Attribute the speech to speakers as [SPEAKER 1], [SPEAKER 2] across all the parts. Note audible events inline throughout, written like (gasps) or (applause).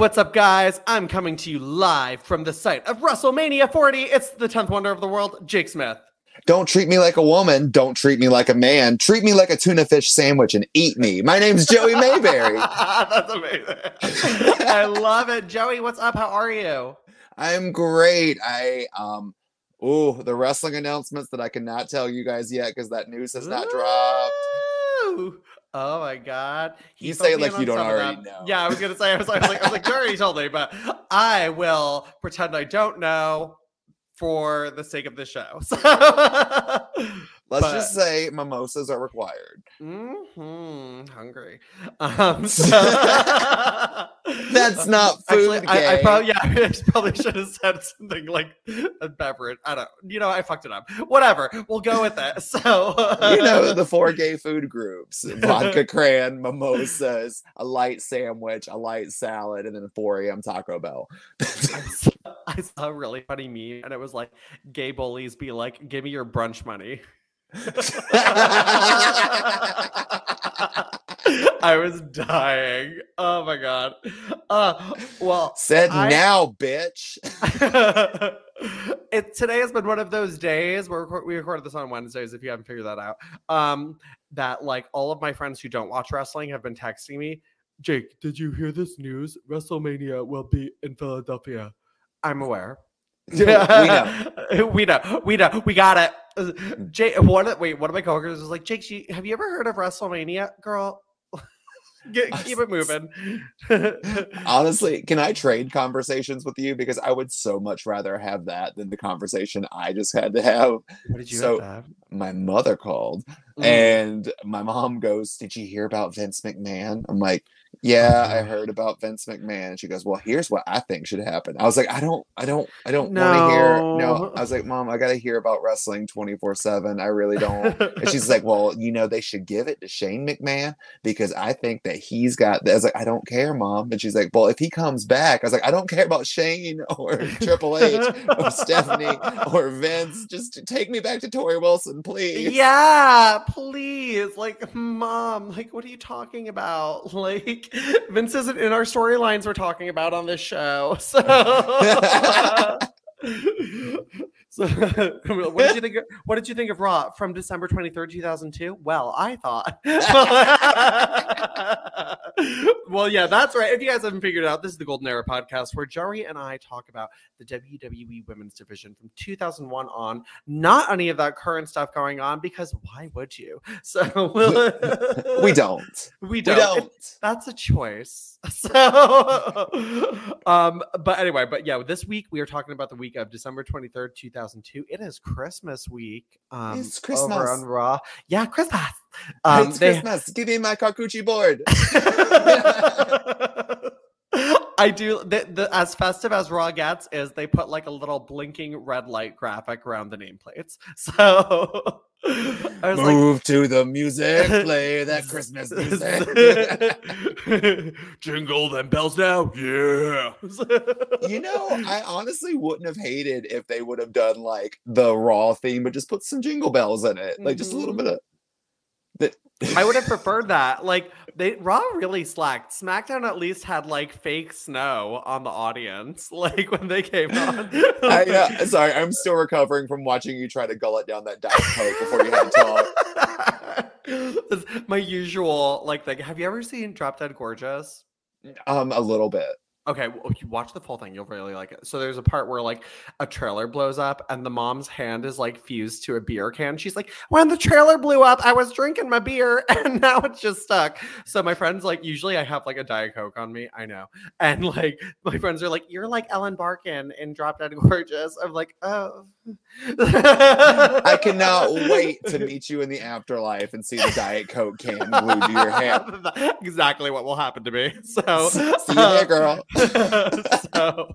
[SPEAKER 1] what's up, guys? I'm coming to you live from the site of WrestleMania 40. It's the 10th wonder of the world, Jake Smith.
[SPEAKER 2] Don't treat me like a woman. Don't treat me like a man. Treat me like a tuna fish sandwich and eat me. My name's Joey Mayberry. (laughs)
[SPEAKER 1] That's amazing. I love it. Joey, what's up? How are you?
[SPEAKER 2] I'm great. I um oh the wrestling announcements that I cannot tell you guys yet because that news has not dropped.
[SPEAKER 1] Oh my god!
[SPEAKER 2] You
[SPEAKER 1] He
[SPEAKER 2] say it like you don't already
[SPEAKER 1] that.
[SPEAKER 2] know.
[SPEAKER 1] Yeah, I was gonna say. I was, I was like, I was like, you already told me, but I will pretend I don't know for the sake of the show. (laughs) So,
[SPEAKER 2] Let's
[SPEAKER 1] But-
[SPEAKER 2] just say mimosas are required.
[SPEAKER 1] hmm hungry. Um, (laughs) so-
[SPEAKER 2] That's not (laughs)
[SPEAKER 1] Actually,
[SPEAKER 2] food,
[SPEAKER 1] I, I probably (laughs) yeah, I probably should have said something like a beverage. I don't. You know, I fucked it up. Whatever. We'll go with it. So
[SPEAKER 2] you know the four gay food groups: vodka cran, mimosas, a light sandwich, a light salad, and then 4 a.m. Taco Bell.
[SPEAKER 1] I saw a really funny meme, and it was like, "Gay bullies be like, give me your brunch money." (laughs) I was dying. Oh my god. Uh, well,
[SPEAKER 2] Said
[SPEAKER 1] I-
[SPEAKER 2] now, bitch. (laughs)
[SPEAKER 1] it today has been one of those days where we recorded this on Wednesdays. If you haven't figured that out, um, that like all of my friends who don't watch wrestling have been texting me. Jake, did you hear this news? WrestleMania will be in Philadelphia. I'm aware. (laughs)
[SPEAKER 2] we know.
[SPEAKER 1] we know. We know. We got it. (laughs) Jake, one of, wait, one of my coworkers was like, Jake, have you ever heard of WrestleMania, girl? (laughs) Get, keep it moving. (laughs)
[SPEAKER 2] Honestly, can I trade conversations with you? Because I would so much rather have that than the conversation I just had to have.
[SPEAKER 1] what did you
[SPEAKER 2] So-
[SPEAKER 1] have to have?
[SPEAKER 2] My mother called
[SPEAKER 1] Mm.
[SPEAKER 2] and my mom goes, Did you hear about Vince McMahon? I'm like, Yeah, I
[SPEAKER 1] Oh.
[SPEAKER 2] heard about Vince McMahon. And she goes, Well, here's what I think should happen. I was like, I don't, I don't, I don't want to hear. No,
[SPEAKER 1] No.
[SPEAKER 2] I was like, Mom, I got to hear about wrestling 24 7. I really don't. And (laughs) she's like, Well, you know, they should give it to Shane McMahon because I think that he's got. I was like, I don't care, Mom. And she's like, Well, if he comes back, I was like, I don't care about Shane (laughs) or Triple H or Stephanie (laughs) or Vince. Just take me back to Torrie Wilson, please.
[SPEAKER 1] Yeah, please. Like, mom, like, what are you talking about? (laughs) Like, Vince isn't in our storylines we're talking about on this show. (laughs) So, (laughs) so (laughs) what did you think? Of, (laughs) what did you think of Raw from December twenty third, two thousand two? Well, I thought. (laughs) well, yeah, that's right. If you guys haven't figured it out, this is the Golden Era podcast where Joey and I talk about the WWE Women's Division from 2001 on. Not any of that current stuff going on because why would you? So
[SPEAKER 2] we don't.
[SPEAKER 1] We
[SPEAKER 2] We
[SPEAKER 1] don't.
[SPEAKER 2] don't.
[SPEAKER 1] That's a choice. So, um, but anyway, but yeah, this week we are talking about the week of December 23rd, 2002. It is Christmas week. Um,
[SPEAKER 2] It's
[SPEAKER 1] Over
[SPEAKER 2] Christmas.
[SPEAKER 1] on Raw. Yeah, Christmas. Um,
[SPEAKER 2] it's
[SPEAKER 1] they-
[SPEAKER 2] Christmas. Give me my Kakuchi board. (laughs) (laughs)
[SPEAKER 1] I do the, the as festive as Raw gets is they put like a little blinking red light graphic around the nameplates. (laughs) So I was like,
[SPEAKER 2] Move to the music. (laughs) Play that Christmas music. (laughs)
[SPEAKER 1] Jingle them bells now. Yeah.
[SPEAKER 2] you know, I honestly wouldn't have hated if they would have done like the Raw theme, but just put some jingle bells in it, like just a little
[SPEAKER 1] Mhm.
[SPEAKER 2] bit of. (laughs)
[SPEAKER 1] I would have preferred that. Like they Raw really slacked. SmackDown at least had like fake snow on the audience, (laughs) like when they came on.
[SPEAKER 2] I, uh, sorry, I'm still recovering from watching you try to gullet down that Diet Coke before you had to talk. (laughs)
[SPEAKER 1] My usual like like Have you ever seen Drop Dead Gorgeous?
[SPEAKER 2] Um, a little bit.
[SPEAKER 1] Okay, well, you watch the full thing, you'll really like it. So there's a part where like a trailer blows up and the mom's hand is like fused to a beer can. She's like, "When the trailer blew up, I was drinking my beer (laughs) and now it's just stuck." So my friends like usually I have like a diet coke on me. I know, (laughs) and like my friends are like, "You're like Ellen Barkin in Drop Dead Gorgeous." I'm like, "Oh."
[SPEAKER 2] I (laughs) cannot wait to meet you in the afterlife and see the Diet Coke can glued to your hand.
[SPEAKER 1] exactly what will happen to me. So
[SPEAKER 2] See you um, there, girl. (laughs)
[SPEAKER 1] so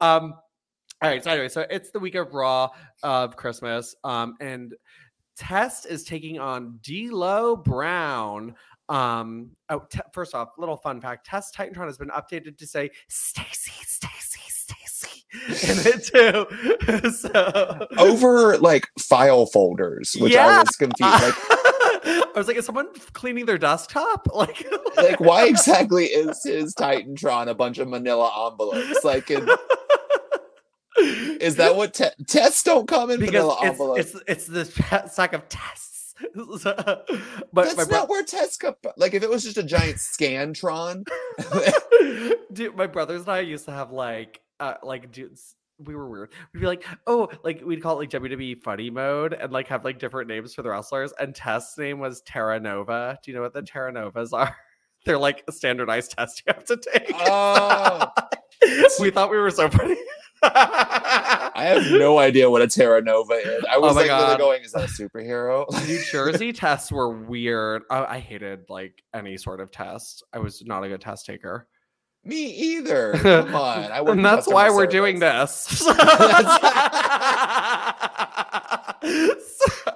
[SPEAKER 1] um all right so anyway so it's the week of raw of christmas um and test is taking on D'Lo brown um oh te- first off little fun fact test titantron has been updated to say stacy stacy stacy (laughs) in it too (laughs) so
[SPEAKER 2] Over like file folders, which I was confused. Like,
[SPEAKER 1] I was like, is someone cleaning their desktop? (laughs) Like,
[SPEAKER 2] like why (laughs) exactly is his Titantron a bunch of manila envelopes? Like in, is that what te- tests don't come in
[SPEAKER 1] because
[SPEAKER 2] manila
[SPEAKER 1] it's,
[SPEAKER 2] envelopes?
[SPEAKER 1] it's it's this pa- (laughs) sack of tests. but
[SPEAKER 2] That's
[SPEAKER 1] my,
[SPEAKER 2] not where tests come. Like if it was just a giant Scantron,
[SPEAKER 1] bro- dude, my brothers and I used to have like uh like dudes. We were weird. We'd be like, oh, like we'd call it like WWE funny mode and like have like different names for the wrestlers. And Test's name was Terra Nova. Do you know what the mm. Terra Novas are? (laughs) They're like a standardized test you have to take.
[SPEAKER 2] oh, (laughs)
[SPEAKER 1] we thought we were so funny.
[SPEAKER 2] I have no idea what a Terra Nova is. I oh was
[SPEAKER 1] Oh
[SPEAKER 2] like
[SPEAKER 1] God.
[SPEAKER 2] going, is that a superhero?
[SPEAKER 1] New (laughs) Jersey tests were weird. I, I hated like any sort of test. I was not a good test taker.
[SPEAKER 2] Me either. (laughs) Come on. I
[SPEAKER 1] and that's why we're doing this. (laughs) (laughs)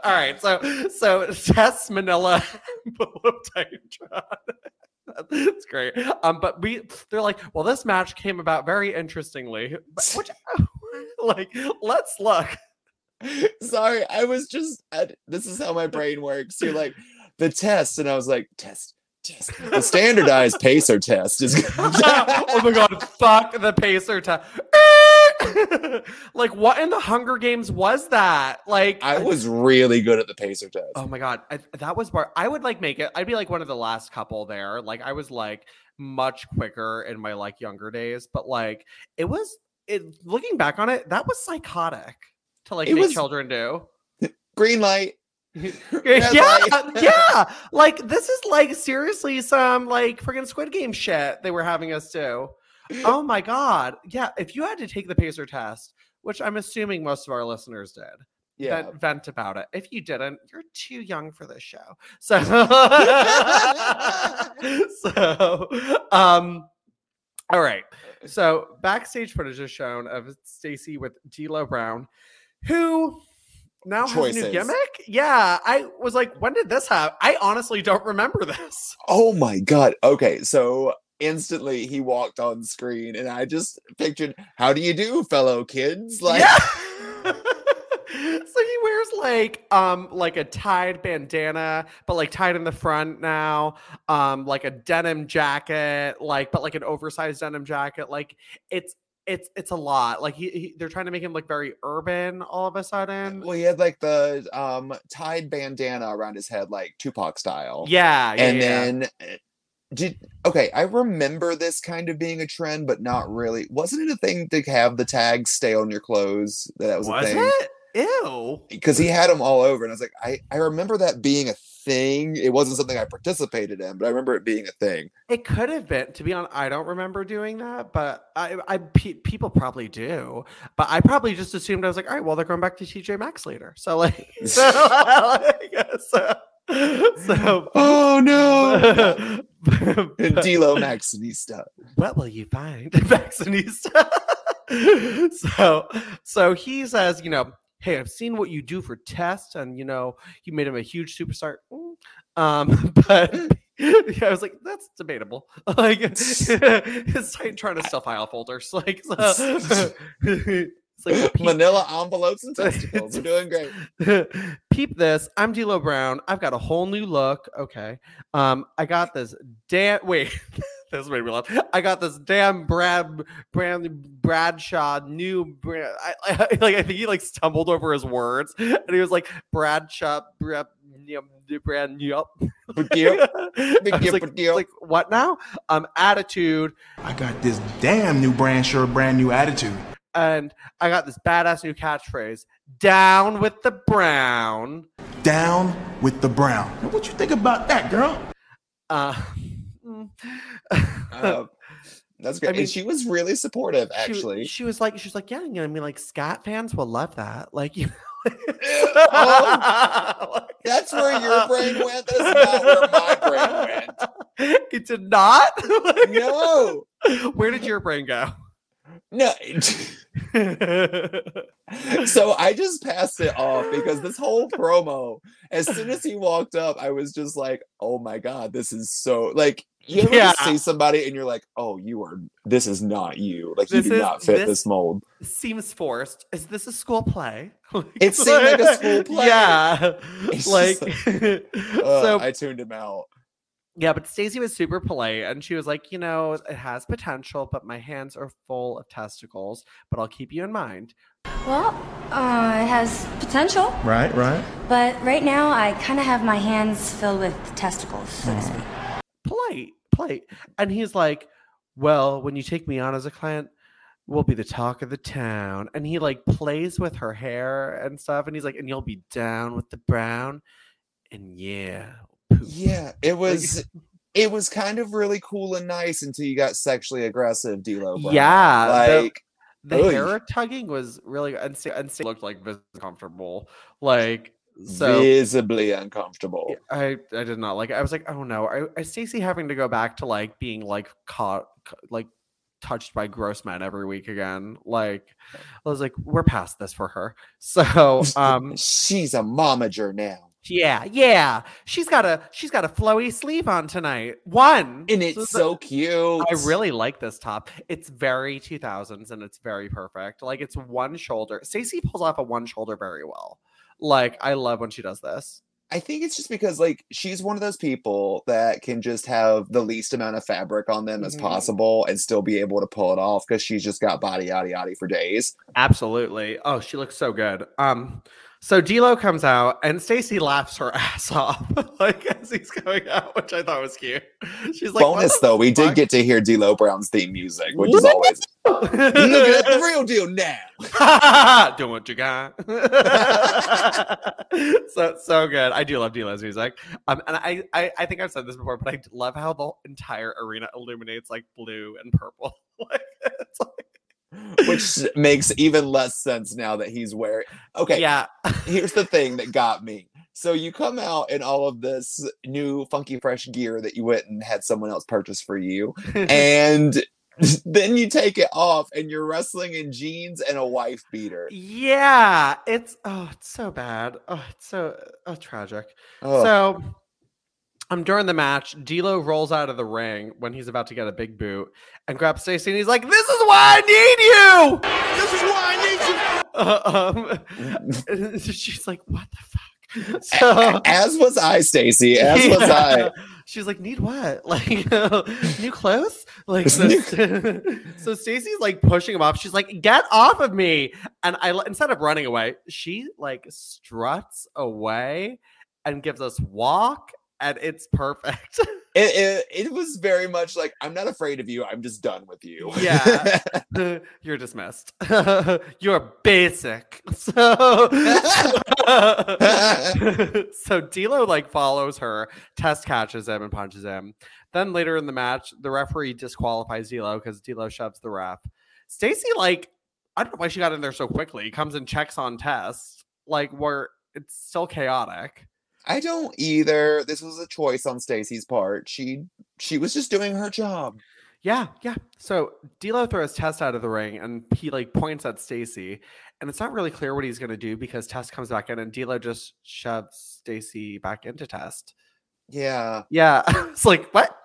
[SPEAKER 1] All right, so so Test Manila envelope Titantron. That's great. Um, but we they're like, well, this match came about very interestingly. But which like, let's look.
[SPEAKER 2] Sorry, I was just. I, this is how my brain works. You're like the test, and I was like, test, test. (laughs) The standardized pacer test is. (laughs) (laughs)
[SPEAKER 1] oh my god, fuck the pacer test. like what in the Hunger Games was that? Like
[SPEAKER 2] I was really good at the pacer test.
[SPEAKER 1] Oh my god, I, that was bar. I would like make it. I'd be like one of the last couple there. Like I was like much quicker in my like younger days, but like it was. It looking back on it, that was psychotic to like
[SPEAKER 2] It
[SPEAKER 1] make
[SPEAKER 2] was-
[SPEAKER 1] children do.
[SPEAKER 2] Green light. (laughs)
[SPEAKER 1] yeah, (laughs) yeah. Like this is like seriously some like freaking Squid Game shit they were having us do. Oh my god, yeah. If you had to take the pacer test, which I'm assuming most of our listeners did,
[SPEAKER 2] Yeah.
[SPEAKER 1] vent, vent about it. If you didn't, you're too young for this show. So, (laughs) so, um, all right. So backstage footage is shown of Stacy with D'Lo Brown, who now has a new gimmick. Yeah, I was like, when did this happen? I honestly don't remember this.
[SPEAKER 2] Oh my god. Okay, so instantly he walked on screen, and I just pictured, "How do you do, fellow kids?" (laughs) Like,
[SPEAKER 1] yeah. (laughs) so he wears like um like a tied bandana but like tied in the front now um like a denim jacket like but like an oversized denim jacket like it's it's it's a lot like he, he they're trying to make him look very urban all of a sudden.
[SPEAKER 2] Well, he had like the um tied bandana around his head, like Tupac style.
[SPEAKER 1] yeah, yeah
[SPEAKER 2] and
[SPEAKER 1] yeah.
[SPEAKER 2] then uh, did okay i remember this kind of being a trend but not really. Wasn't it a thing to have the tags stay on your clothes that was,
[SPEAKER 1] was
[SPEAKER 2] a thing?
[SPEAKER 1] it? Ew.
[SPEAKER 2] Because he had them all over and i was like I, I remember that being a thing it wasn't something i participated in but i remember it being a thing
[SPEAKER 1] It could have been. To be honest, I don't remember doing that, but I, I pe- people probably do. But I probably just assumed I was like, all right, well, they're going back to TJ Maxx later. So like, (laughs) so, (laughs) like, so, so
[SPEAKER 2] oh no (laughs) and D'Lo Maxinista.
[SPEAKER 1] what will you find, Vaccinista? so, so he says, you know, hey, I've seen what you do for tests, and you know, you made him a huge superstar. Mm. Um, (laughs) but (laughs) (laughs) yeah, I was like, that's debatable. Like, it's like trying to stuff file folders. Like, so, it's like peep,
[SPEAKER 2] Manila envelopes and testicles. We're doing great.
[SPEAKER 1] peep this. I'm D'Lo Brown. I've got a whole new look. Okay. Um, I got this damn wait. This made me laugh. I got this damn Brad Brand Bradshaw new brand. I, I (laughs) like. I think he like stumbled over his words, and he was like Bradshaw Brad brand yup.
[SPEAKER 2] Big (laughs) deal.
[SPEAKER 1] I
[SPEAKER 2] Big deal,
[SPEAKER 1] like,
[SPEAKER 2] deal.
[SPEAKER 1] like what now? Um, attitude,
[SPEAKER 3] I got this damn new brand shirt, brand new attitude.
[SPEAKER 1] and I got this badass new catchphrase: "Down with the brown."
[SPEAKER 3] Down with the brown. What you think about that, girl?
[SPEAKER 1] Uh, (laughs) mm.
[SPEAKER 2] Uh, (laughs) that's great.
[SPEAKER 1] I mean,
[SPEAKER 2] and she was really supportive, actually.
[SPEAKER 1] she was like, she was like, yeah, you know, I mean, like, scat fans will love that. Like, you (laughs)
[SPEAKER 2] Oh. (laughs) That's where your brain went. That's not where my brain went.
[SPEAKER 1] It did not.
[SPEAKER 2] No,
[SPEAKER 1] Where did your brain go?
[SPEAKER 2] no. so I just passed it off because this whole promo, as soon as he walked up, I was just like, "Oh my god, this is so like." You ever
[SPEAKER 1] Yeah.
[SPEAKER 2] just see somebody and you're like, oh, you are. This is not you. Like you
[SPEAKER 1] This
[SPEAKER 2] do
[SPEAKER 1] is-
[SPEAKER 2] not fit
[SPEAKER 1] this-
[SPEAKER 2] this, mold.
[SPEAKER 1] Seems forced. Is this a school play? (laughs)
[SPEAKER 2] It seemed like a school (laughs) play.
[SPEAKER 1] Yeah. (laughs)
[SPEAKER 2] It's
[SPEAKER 1] like
[SPEAKER 2] just Uh,
[SPEAKER 1] so
[SPEAKER 2] I tuned him out.
[SPEAKER 1] Yeah, but Stacy was super polite and she was like, you know, it has potential, but my hands are full of testicles, but I'll keep you in mind.
[SPEAKER 4] Well, uh, it has potential,
[SPEAKER 3] Right, right.
[SPEAKER 4] but right now I kind of have my hands filled with testicles, so to speak.
[SPEAKER 1] Polite, polite. And he's like, well, when you take me on as a client, we'll be the talk of the town. And he like plays with her hair and stuff. And he's like, and you'll be down with the brown. And yeah. poop."
[SPEAKER 2] Yeah, it (laughs) was. It was kind of really cool and nice until you got sexually aggressive, D'Lo. Brown.
[SPEAKER 1] Yeah,
[SPEAKER 2] like
[SPEAKER 1] The
[SPEAKER 2] Oy.
[SPEAKER 1] hair tugging was really. And, and looked like visibly comfortable. Like, so.
[SPEAKER 2] visibly uncomfortable.
[SPEAKER 1] I I did not like it. I was like, oh no, I, I Stacy having to go back to like being like caught like touched by gross men every week again. Like I was like, we're past this for her. (laughs) So um
[SPEAKER 2] She's a momager now,
[SPEAKER 1] yeah, yeah. She's got a she's got a flowy sleeve on tonight. One.
[SPEAKER 2] and it's
[SPEAKER 1] the-
[SPEAKER 2] so cute.
[SPEAKER 1] I really like this top. It's very 2000s and it's very perfect. Like it's one shoulder. Stacy pulls off a one shoulder very well. Like I love when she does this.
[SPEAKER 2] I think it's just because like she's one of those people that can just have the least amount of fabric on them as
[SPEAKER 1] Mhm.
[SPEAKER 2] possible and still be able to pull it off because she's just got body yaddy yaddy for days.
[SPEAKER 1] Absolutely. Oh, she looks so good. Um, so D'Lo comes out and Stacy laughs her (laughs) ass off (laughs) like as he's coming out, which I thought was cute. She's like,
[SPEAKER 2] Bonus though, we did get to hear D'Lo Brown's theme music, which is always (laughs) look at the real deal now.
[SPEAKER 1] Do what you got. so so good. I do love D'Lo's music. Um, and I, I I think I've said this before, but I love how the entire arena illuminates like blue and purple. like, it's like,
[SPEAKER 2] Which makes even less sense now that he's wearing. Okay,
[SPEAKER 1] yeah,
[SPEAKER 2] here's the thing that (laughs) got me. So you come out in all of this new funky fresh gear that you went and had someone else purchase for you, (laughs) and (laughs) then you take it off and you're wrestling in jeans and a wife beater.
[SPEAKER 1] Yeah, it's oh, it's so bad. Oh, it's so oh, tragic.
[SPEAKER 2] Ugh.
[SPEAKER 1] So, um, during the match, D'Lo rolls out of the ring when he's about to get a big boot and grabs Stacy, and he's like, "This is why I need you."
[SPEAKER 3] This is why I need you.
[SPEAKER 1] Uh, (laughs) um, (laughs) she's like, "What the fuck?" (laughs) So,
[SPEAKER 2] as was I, Stacy. As was I.
[SPEAKER 1] Yeah. She's like, need what? Like new clothes? Like so, so Stacy's like pushing him off. She's like, get off of me. And I instead of running away, she like struts away and gives us walk, and it's perfect. (laughs)
[SPEAKER 2] It, it, it was very much like I'm not afraid of you. I'm just done with you.
[SPEAKER 1] Yeah. (laughs) You're dismissed. (laughs) You're basic. So so D'Lo like follows her, Test catches him and punches him. Then later in the match, the referee disqualifies D'Lo because D'Lo shoves the ref. Stacy like I don't know why she got in there so quickly. Comes and checks on Test like where it's still chaotic.
[SPEAKER 2] I don't either. This was a choice on Stacy's part. She she was just doing her job.
[SPEAKER 1] Yeah, yeah. So D'Lo throws Test out of the ring, and he like points at Stacy, and it's not really clear what he's gonna do because Test comes back in, and D'Lo just shoves Stacy back into Test.
[SPEAKER 2] Yeah.
[SPEAKER 1] Yeah, (laughs) it's like what?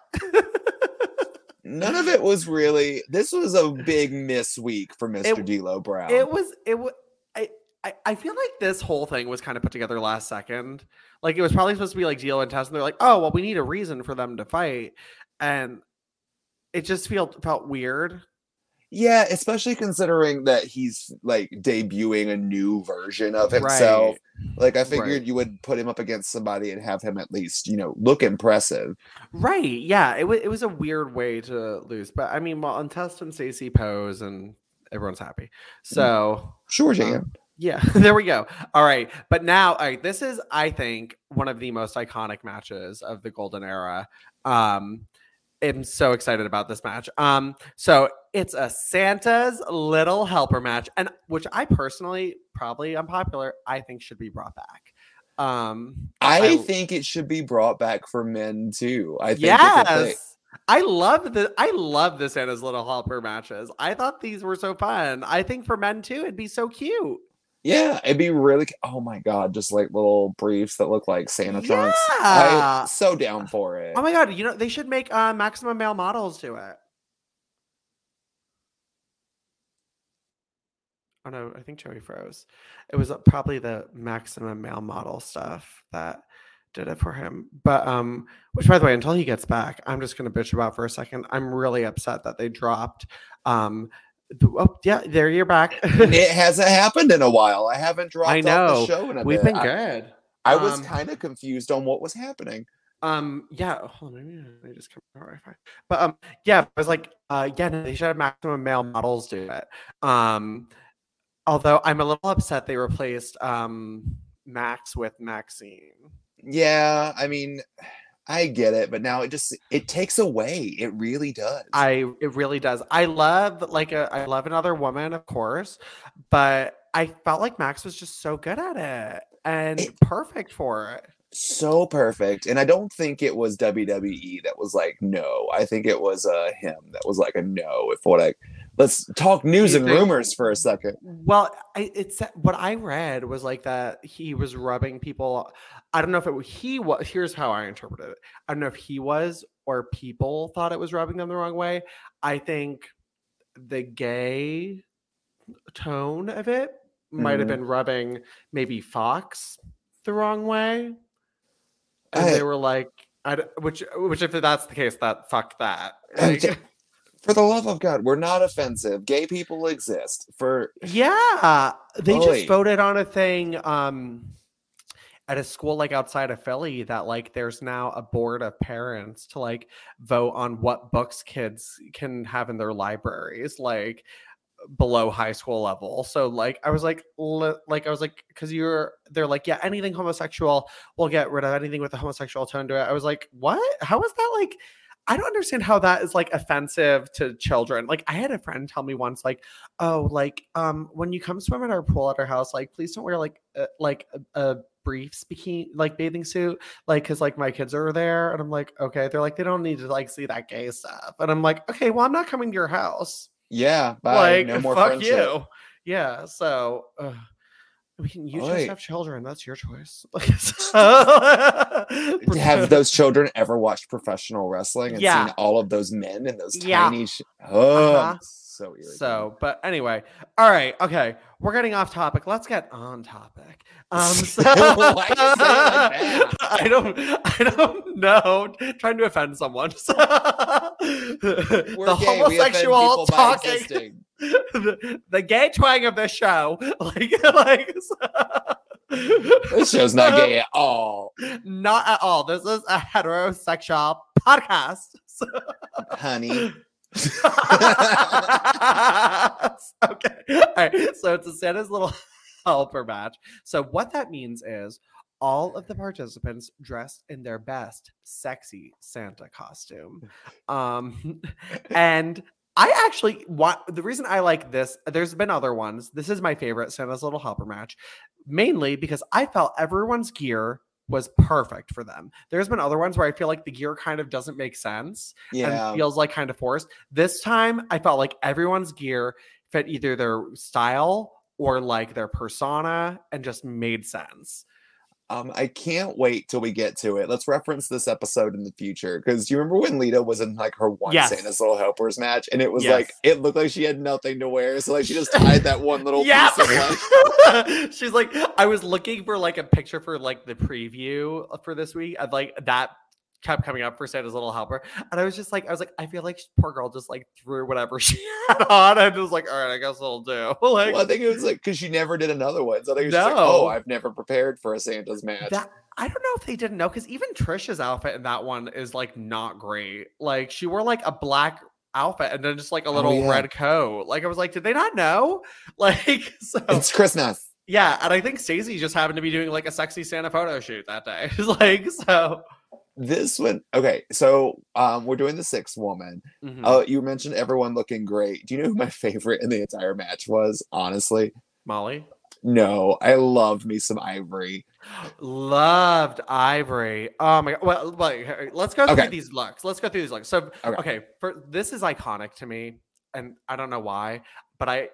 [SPEAKER 2] None of it was really this was a (laughs) big miss week for Mr.
[SPEAKER 1] It-
[SPEAKER 2] D'Lo Brown.
[SPEAKER 1] it was it was. I, I, I feel like this whole thing was kind of put together last second. Like it was probably supposed to be like D'Lo and Test, and they're like, "Oh, well, we need a reason for them to fight," and it just felt felt weird.
[SPEAKER 2] yeah, especially considering that he's like debuting a new version of himself. Like I figured
[SPEAKER 1] Right.
[SPEAKER 2] you would put him up against somebody and have him at least, you know, look impressive.
[SPEAKER 1] Right. Yeah. It was it was a weird way to lose. But I mean, well, Test and Stacy pose and everyone's happy. So
[SPEAKER 2] Sure,
[SPEAKER 1] um,
[SPEAKER 2] Jan.
[SPEAKER 1] Yeah, (laughs) there we go. All right. But now, all right, this is, I think, one of the most iconic matches of the golden era. Um, I'm so excited about this match. Um, so it's a Santa's Little Helper match, and which I personally probably unpopular, I think should be brought back. Um,
[SPEAKER 2] I, think it should be brought back for men too. I think
[SPEAKER 1] yes. I love the I love the Santa's Little Helper matches. I thought these were so fun. I think for men too, it'd be so cute.
[SPEAKER 2] Yeah, it'd be really. Oh my god, just like little briefs that look like Santa trunks.
[SPEAKER 1] Yeah.
[SPEAKER 2] I'm so down for it.
[SPEAKER 1] Oh my god, you know they should make uh, maximum male models do it. Oh no, I think Joey froze. It was uh, probably the maximum male model stuff that did it for him. But um, which by the way, until he gets back, I'm just gonna bitch about for a second. I'm really upset that they dropped um oh yeah, there you're back.
[SPEAKER 2] it (laughs) hasn't happened in a while. I haven't dropped
[SPEAKER 1] I
[SPEAKER 2] off
[SPEAKER 1] know.
[SPEAKER 2] the show in a
[SPEAKER 1] We've
[SPEAKER 2] bit.
[SPEAKER 1] been good.
[SPEAKER 2] I, was
[SPEAKER 1] Um,
[SPEAKER 2] kind of confused on what was happening.
[SPEAKER 1] Um, yeah, hold on, I just come on Wi-Fi. But um, yeah, I was like, uh, yeah, they should have maximum male models do it. Um, although I'm a little upset they replaced um Max with Maxine.
[SPEAKER 2] Yeah, I mean, I get it, but now it just it takes away. It really does.
[SPEAKER 1] I it really does. I love like a I love another woman, of course, but I felt like Max was just so good at it and
[SPEAKER 2] It-
[SPEAKER 1] perfect for it.
[SPEAKER 2] So perfect, and I don't think it was WWE that was like no. I think it was uh him that was like a no. If what I let's talk news and rumors for a second.
[SPEAKER 1] Well, I, it's what I read was like that he was rubbing people. I don't know if it he was. Here's how I interpreted it. I don't know if he was or people thought it was rubbing them the wrong way. I think the gay tone of it might have
[SPEAKER 2] Mhm.
[SPEAKER 1] been rubbing maybe Fox the wrong way, and
[SPEAKER 2] I-
[SPEAKER 1] they were like, which which if that's the case, that fuck that. Like,
[SPEAKER 2] For the love of God, we're not offensive. Gay people exist. For
[SPEAKER 1] Yeah, they
[SPEAKER 2] Oy.
[SPEAKER 1] just voted on a thing um at a school like outside of Philly that like there's now a board of parents to like vote on what books kids can have in their libraries like below high school level. So like I was like li- like I was like cuz you're they're like yeah anything homosexual we'll get rid of anything with a homosexual tone to it. I was like what? How is that like I don't understand how that is like offensive to children. Like I had a friend tell me once like oh like um when you come swim at our pool at our house like please don't wear like uh, like a, a brief bikini like bathing suit like because like my kids are there and i'm like okay they're like they don't need to like see that gay stuff and i'm like okay well i'm not coming to your house
[SPEAKER 2] yeah, bye.
[SPEAKER 1] like
[SPEAKER 2] no more
[SPEAKER 1] fuck
[SPEAKER 2] friendship.
[SPEAKER 1] you yeah so uh, we can you just have children that's your choice (laughs)
[SPEAKER 2] Have those children ever watched professional wrestling and
[SPEAKER 1] Yeah.
[SPEAKER 2] seen all of those men and those
[SPEAKER 1] Yeah.
[SPEAKER 2] tiny? Sh- oh,
[SPEAKER 1] Uh-huh.
[SPEAKER 2] so irritated.
[SPEAKER 1] So, but anyway, all right, okay, we're getting off topic. Let's get on topic. (laughs) Um, so,
[SPEAKER 2] like? (laughs)
[SPEAKER 1] I don't, I don't know. Trying to offend someone. So, the
[SPEAKER 2] we're gay.
[SPEAKER 1] Homosexual talking. The, the gay twang of this show, (laughs) like, (laughs) like. (laughs)
[SPEAKER 2] This show's not gay at all,
[SPEAKER 1] Not at all. This is a heterosexual podcast. So-
[SPEAKER 2] honey.
[SPEAKER 1] okay. All right. So it's a Santa's little helper match. So what that means is all of the participants dressed in their best sexy Santa costume. Um and I actually want the reason I like this, there's been other ones. This is my favorite Santa's Little Helper match, mainly because I felt everyone's gear was perfect for them. There's been other ones where I feel like the gear kind of doesn't make sense
[SPEAKER 2] Yeah,
[SPEAKER 1] and feels like kind of forced. This time, I felt like everyone's gear fit either their style or like their persona and just made sense.
[SPEAKER 2] Um, I can't wait till we get to it. Let's reference this episode in the future because you remember when Lita was in like her one
[SPEAKER 1] Yes.
[SPEAKER 2] Santa's Little Helpers match, and it was
[SPEAKER 1] Yes.
[SPEAKER 2] like it looked like she had nothing to wear, so like she just tied that one little (laughs)
[SPEAKER 1] Yeah.
[SPEAKER 2] piece of (laughs)
[SPEAKER 1] She's like, I was looking for like a picture for like the preview for this week. And like that kept coming up for Santa's Little Helper. And I was just like, I was like, I feel like poor girl just like threw whatever (laughs) she had on and was like, all right, I guess I'll do. (laughs) Like,
[SPEAKER 2] Well, I think it was like because she never did another one, so I think it was just like, oh, I've never prepared for a Santa's match.
[SPEAKER 1] That I don't know if they didn't know because even Trisha's outfit in that one is like not great. Like she wore like a black outfit and then just like a oh, little
[SPEAKER 2] Oh, yeah.
[SPEAKER 1] red coat. Like I was like, did they not know? (laughs) Like so
[SPEAKER 2] It's Christmas.
[SPEAKER 1] yeah, and I think Stacy just happened to be doing like a sexy Santa photo shoot that day. like so
[SPEAKER 2] This one, okay. So um, we're doing the sixth woman.
[SPEAKER 1] mhm.
[SPEAKER 2] Uh, you mentioned everyone looking great. Do you know who my (laughs) favorite in the entire match was? Honestly,
[SPEAKER 1] Molly.
[SPEAKER 2] no. I loved me some Ivory.
[SPEAKER 1] Loved Ivory. Oh my god. Well, let's go through
[SPEAKER 2] Okay.
[SPEAKER 1] these looks. Let's go through these looks. So
[SPEAKER 2] Okay.
[SPEAKER 1] okay, for this is iconic to me, and I don't know why, but I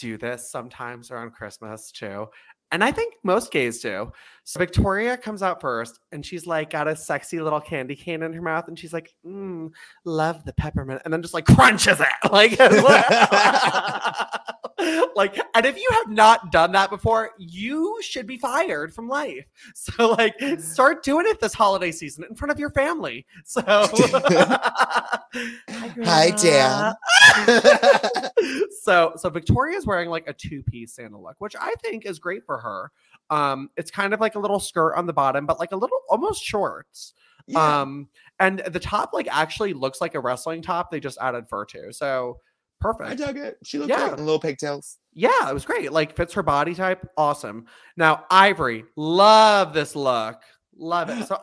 [SPEAKER 1] do this sometimes around Christmas too. And I think most gays do. So Victoria comes out first and she's like got a sexy little candy cane in her mouth and she's like, mm, love the peppermint. And then just like crunches it. (laughs) Like, (laughs) (laughs) (laughs) like, and if you have not done that before, you should be fired from life. (laughs) So like start doing it this holiday season in front of your family. (laughs) So
[SPEAKER 2] Hi, Dad.
[SPEAKER 1] so so Victoria's wearing like a two-piece Santa look, which I think is great for her. Um, it's kind of like a little skirt on the bottom, but like a little almost shorts.
[SPEAKER 2] Yeah.
[SPEAKER 1] Um, and the top like actually looks like a wrestling top. They just added fur to, so
[SPEAKER 2] I
[SPEAKER 1] perfect.
[SPEAKER 2] dug it. She looked
[SPEAKER 1] Yeah.
[SPEAKER 2] great in little pigtails.
[SPEAKER 1] Yeah, it was great. Like fits her body type. Awesome. Now Ivory, love this look. Love it. (gasps) So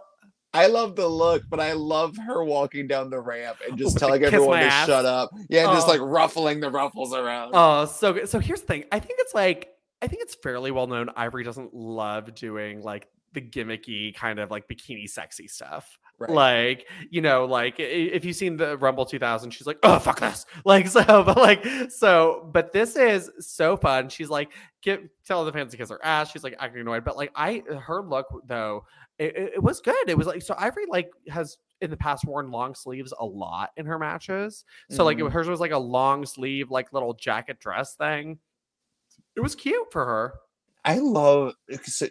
[SPEAKER 2] I love the look, but I love her walking down the ramp and just telling everyone to
[SPEAKER 1] ass.
[SPEAKER 2] shut up. Yeah, and just
[SPEAKER 1] Oh.
[SPEAKER 2] like ruffling the ruffles around.
[SPEAKER 1] Oh, so good. So here's the thing. I think it's like I think it's fairly well known Ivory doesn't love doing like the gimmicky kind of like bikini sexy stuff.
[SPEAKER 2] Right.
[SPEAKER 1] Like, you know, like if you've seen the Rumble 2000, she's like, oh, fuck this. (laughs) Like, so, but like, so, but this is so fun. She's like, get, tell the fans to kiss her ass. She's like acting annoyed. But like, I, her look though, it, it- was good. It was like, so Ivory like has in the past worn long sleeves a lot in her matches. So like, it,
[SPEAKER 2] Mhm.
[SPEAKER 1] hers was like a long sleeve, like little jacket dress thing. It was cute for her.
[SPEAKER 2] I love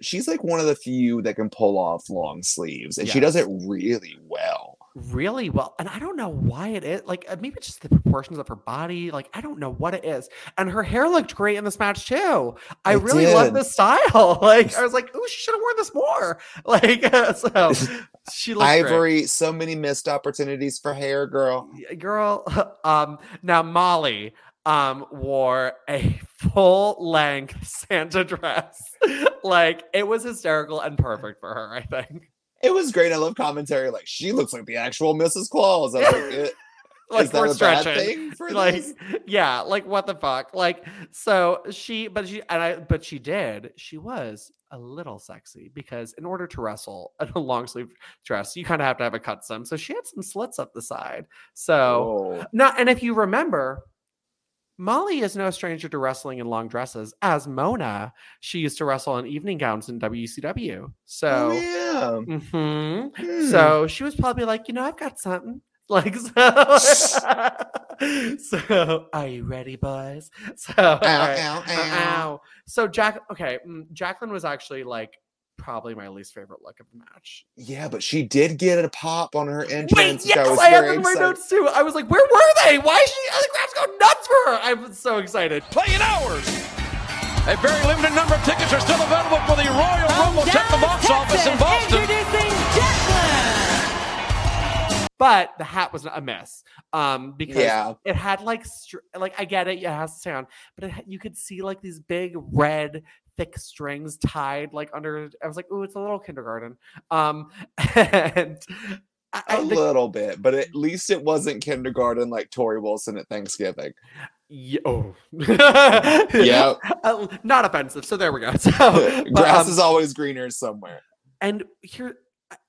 [SPEAKER 2] she's like one of the few that can pull off long sleeves, and she does it really well.
[SPEAKER 1] really well and i don't know why it is like uh, maybe it's just the proportions of her body like i don't know what it is and her hair looked great in this match too i
[SPEAKER 2] It
[SPEAKER 1] really love
[SPEAKER 2] did.
[SPEAKER 1] this style (laughs) like i was like oh she should have worn this more (laughs) like so (laughs) she looked great.
[SPEAKER 2] Ivory, so many missed opportunities for hair, girl.
[SPEAKER 1] Girl um now molly um wore a full length (laughs) santa dress like it was hysterical and perfect for her i think
[SPEAKER 2] It was great. I love commentary. Like she looks like the actual Mrs. Claus. I was like, eh, (laughs)
[SPEAKER 1] like
[SPEAKER 2] is that
[SPEAKER 1] we're
[SPEAKER 2] a bad
[SPEAKER 1] stretching
[SPEAKER 2] thing for (laughs)
[SPEAKER 1] like
[SPEAKER 2] this?
[SPEAKER 1] yeah like what the fuck like so she but she and i but she did she was a little sexy because in order to wrestle in a long sleeve dress you kind of have to have a cut some so she had some slits up the side so
[SPEAKER 2] Oh.
[SPEAKER 1] now and if you remember Molly is no stranger to wrestling in long dresses. As Mona, she used to wrestle in evening gowns in WCW. So,
[SPEAKER 2] Oh, yeah.
[SPEAKER 1] mhm.
[SPEAKER 2] Hmm.
[SPEAKER 1] So she was probably like, you know, I've got something. (laughs) Like so. (laughs) so are you ready, boys? (laughs) So all right.
[SPEAKER 2] ow,
[SPEAKER 1] Ow, ow. So Jack, okay, mm, Jacqueline was actually like probably my least favorite look of the match.
[SPEAKER 2] Yeah, but she did get a pop on her entrance.
[SPEAKER 1] Wait, yes,
[SPEAKER 2] I was
[SPEAKER 1] I have
[SPEAKER 2] very
[SPEAKER 1] in my
[SPEAKER 2] excited.
[SPEAKER 1] notes too. I was like, where were they? Why is she? The crowd's going nuts for her. I'm so excited.
[SPEAKER 5] playing hours. A very limited number of tickets are still available for the Royal Rumble. Check the box office in Boston.
[SPEAKER 6] Introducing Jacqueline.
[SPEAKER 1] But the hat was a mess. Um, because
[SPEAKER 2] Yeah.
[SPEAKER 1] it had like str- like I get it, it has sound, but it, had- you could see like these big red thick strings tied like under. I was like, oh, it's a little kindergarten. Um, (laughs) and I,
[SPEAKER 2] A
[SPEAKER 1] the-
[SPEAKER 2] little bit, but at least it wasn't kindergarten like Torrie Wilson at Thanksgiving. (laughs)
[SPEAKER 1] Yeah, oh. (laughs)
[SPEAKER 2] Yep.
[SPEAKER 1] Uh, not offensive. So there we go. So, but,
[SPEAKER 2] Grass
[SPEAKER 1] um,
[SPEAKER 2] is always greener somewhere.
[SPEAKER 1] and here,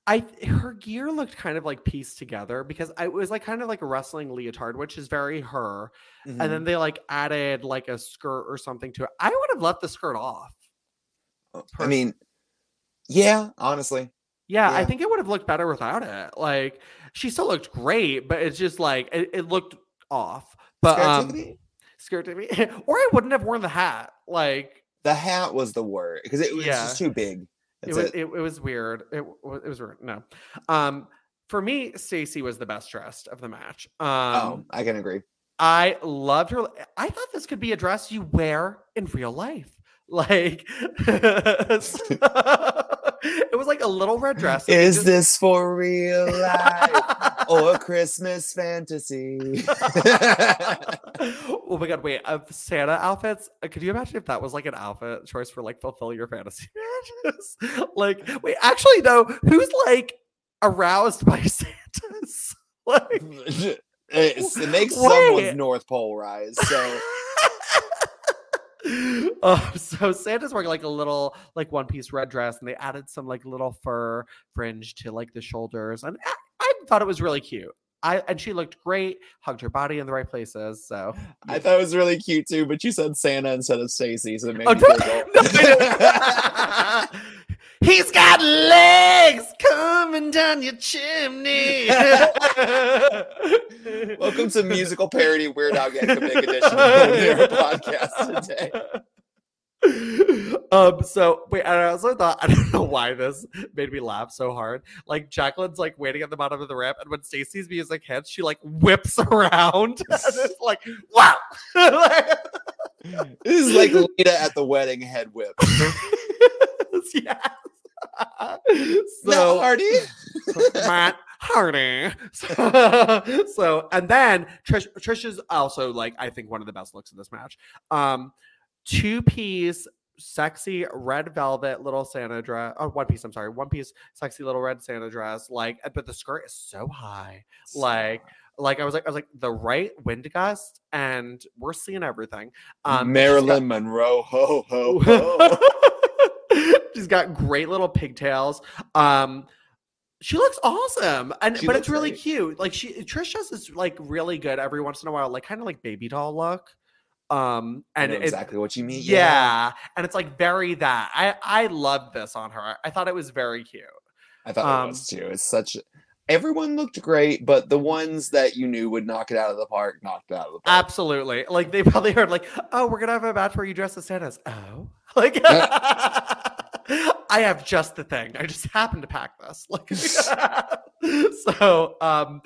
[SPEAKER 1] I her gear looked kind of like pieced together because I it was like kind of like a wrestling leotard, which is very her.
[SPEAKER 2] Mm-hmm.
[SPEAKER 1] And then they like added like a skirt or something to it. I would have left the skirt off.
[SPEAKER 2] I mean, yeah, honestly.
[SPEAKER 1] Yeah, I think it would have looked better without it. Like she still looked great, but it's just like it, it looked off. But um, skirt to me, or I wouldn't have worn the hat. Like
[SPEAKER 2] the hat was the word because it was
[SPEAKER 1] Yeah.
[SPEAKER 2] just too big.
[SPEAKER 1] it was
[SPEAKER 2] it.
[SPEAKER 1] it, it was weird. It, it was weird. No, um, for me, Stacy was the best dressed of the match. Um,
[SPEAKER 2] oh, I can agree.
[SPEAKER 1] I loved her. I thought this could be a dress you wear in real life. Like (laughs) it was like a little red dress.
[SPEAKER 2] Is
[SPEAKER 1] just-
[SPEAKER 2] this for real life or (laughs) Christmas fantasy? (laughs)
[SPEAKER 1] oh my god, wait, of Santa outfits, uh, could you imagine if that was like an outfit choice for like fulfill your fantasy like, wait, actually no, who's like aroused by Santas? Like
[SPEAKER 2] It's- it makes
[SPEAKER 1] Wait.
[SPEAKER 2] someone's North Pole rise. So (laughs)
[SPEAKER 1] oh, so Santa's wearing like a little like one piece red dress, and they added some like little fur fringe to like the shoulders, and I, I thought it was really cute. I and she looked great, hugged her body in the right places. So
[SPEAKER 2] I thought it was really cute too, but you said Santa instead of Stacy, so it made
[SPEAKER 1] Oh,
[SPEAKER 2] me (laughs)
[SPEAKER 1] no. (laughs) He's got legs coming down your chimney. (laughs)
[SPEAKER 2] Welcome to musical parody Weird Al Yankovic (laughs) edition of the podcast today. (laughs)
[SPEAKER 1] um so wait and i also thought i don't know why this made me laugh so hard like jacqueline's like waiting at the bottom of the ramp and when stacy's music hits she like whips around and it's like wow
[SPEAKER 2] This is like Lita at the wedding head whip.
[SPEAKER 1] yes. (laughs)
[SPEAKER 2] So
[SPEAKER 1] so
[SPEAKER 2] Hardy. (laughs)
[SPEAKER 1] Matt Hardy. (laughs) So, so and then Trish Trish is also like I think one of the best looks in this match. Um two piece sexy red velvet little Santa dress. Oh, one piece, I'm sorry. One piece sexy little red Santa dress. Like but the skirt is so high. Like like I was like I was like the right wind gust and we're seeing everything. Um she's got-
[SPEAKER 2] Marilyn Monroe. Ho ho ho.
[SPEAKER 1] She's got great little pigtails. Um, she looks awesome, and
[SPEAKER 2] She
[SPEAKER 1] but it's really
[SPEAKER 2] great.
[SPEAKER 1] cute. Like she, Trish does this like really good every once in a while, like kind of like baby doll look. Um, and it-
[SPEAKER 2] exactly what you mean.
[SPEAKER 1] yeah, and it's like very that. I I love this on her. I thought it was very cute.
[SPEAKER 2] I thought
[SPEAKER 1] Um,
[SPEAKER 2] it was too. It's such. Everyone looked great, but the ones that you knew would knock it out of the park knocked it out of the park.
[SPEAKER 1] Absolutely. Like they (laughs) probably heard like, oh, we're gonna have a match where you dress as Santa's. Oh, (laughs) like (laughs) I have just the thing. I just happen to pack this. (laughs) Like (laughs) so um,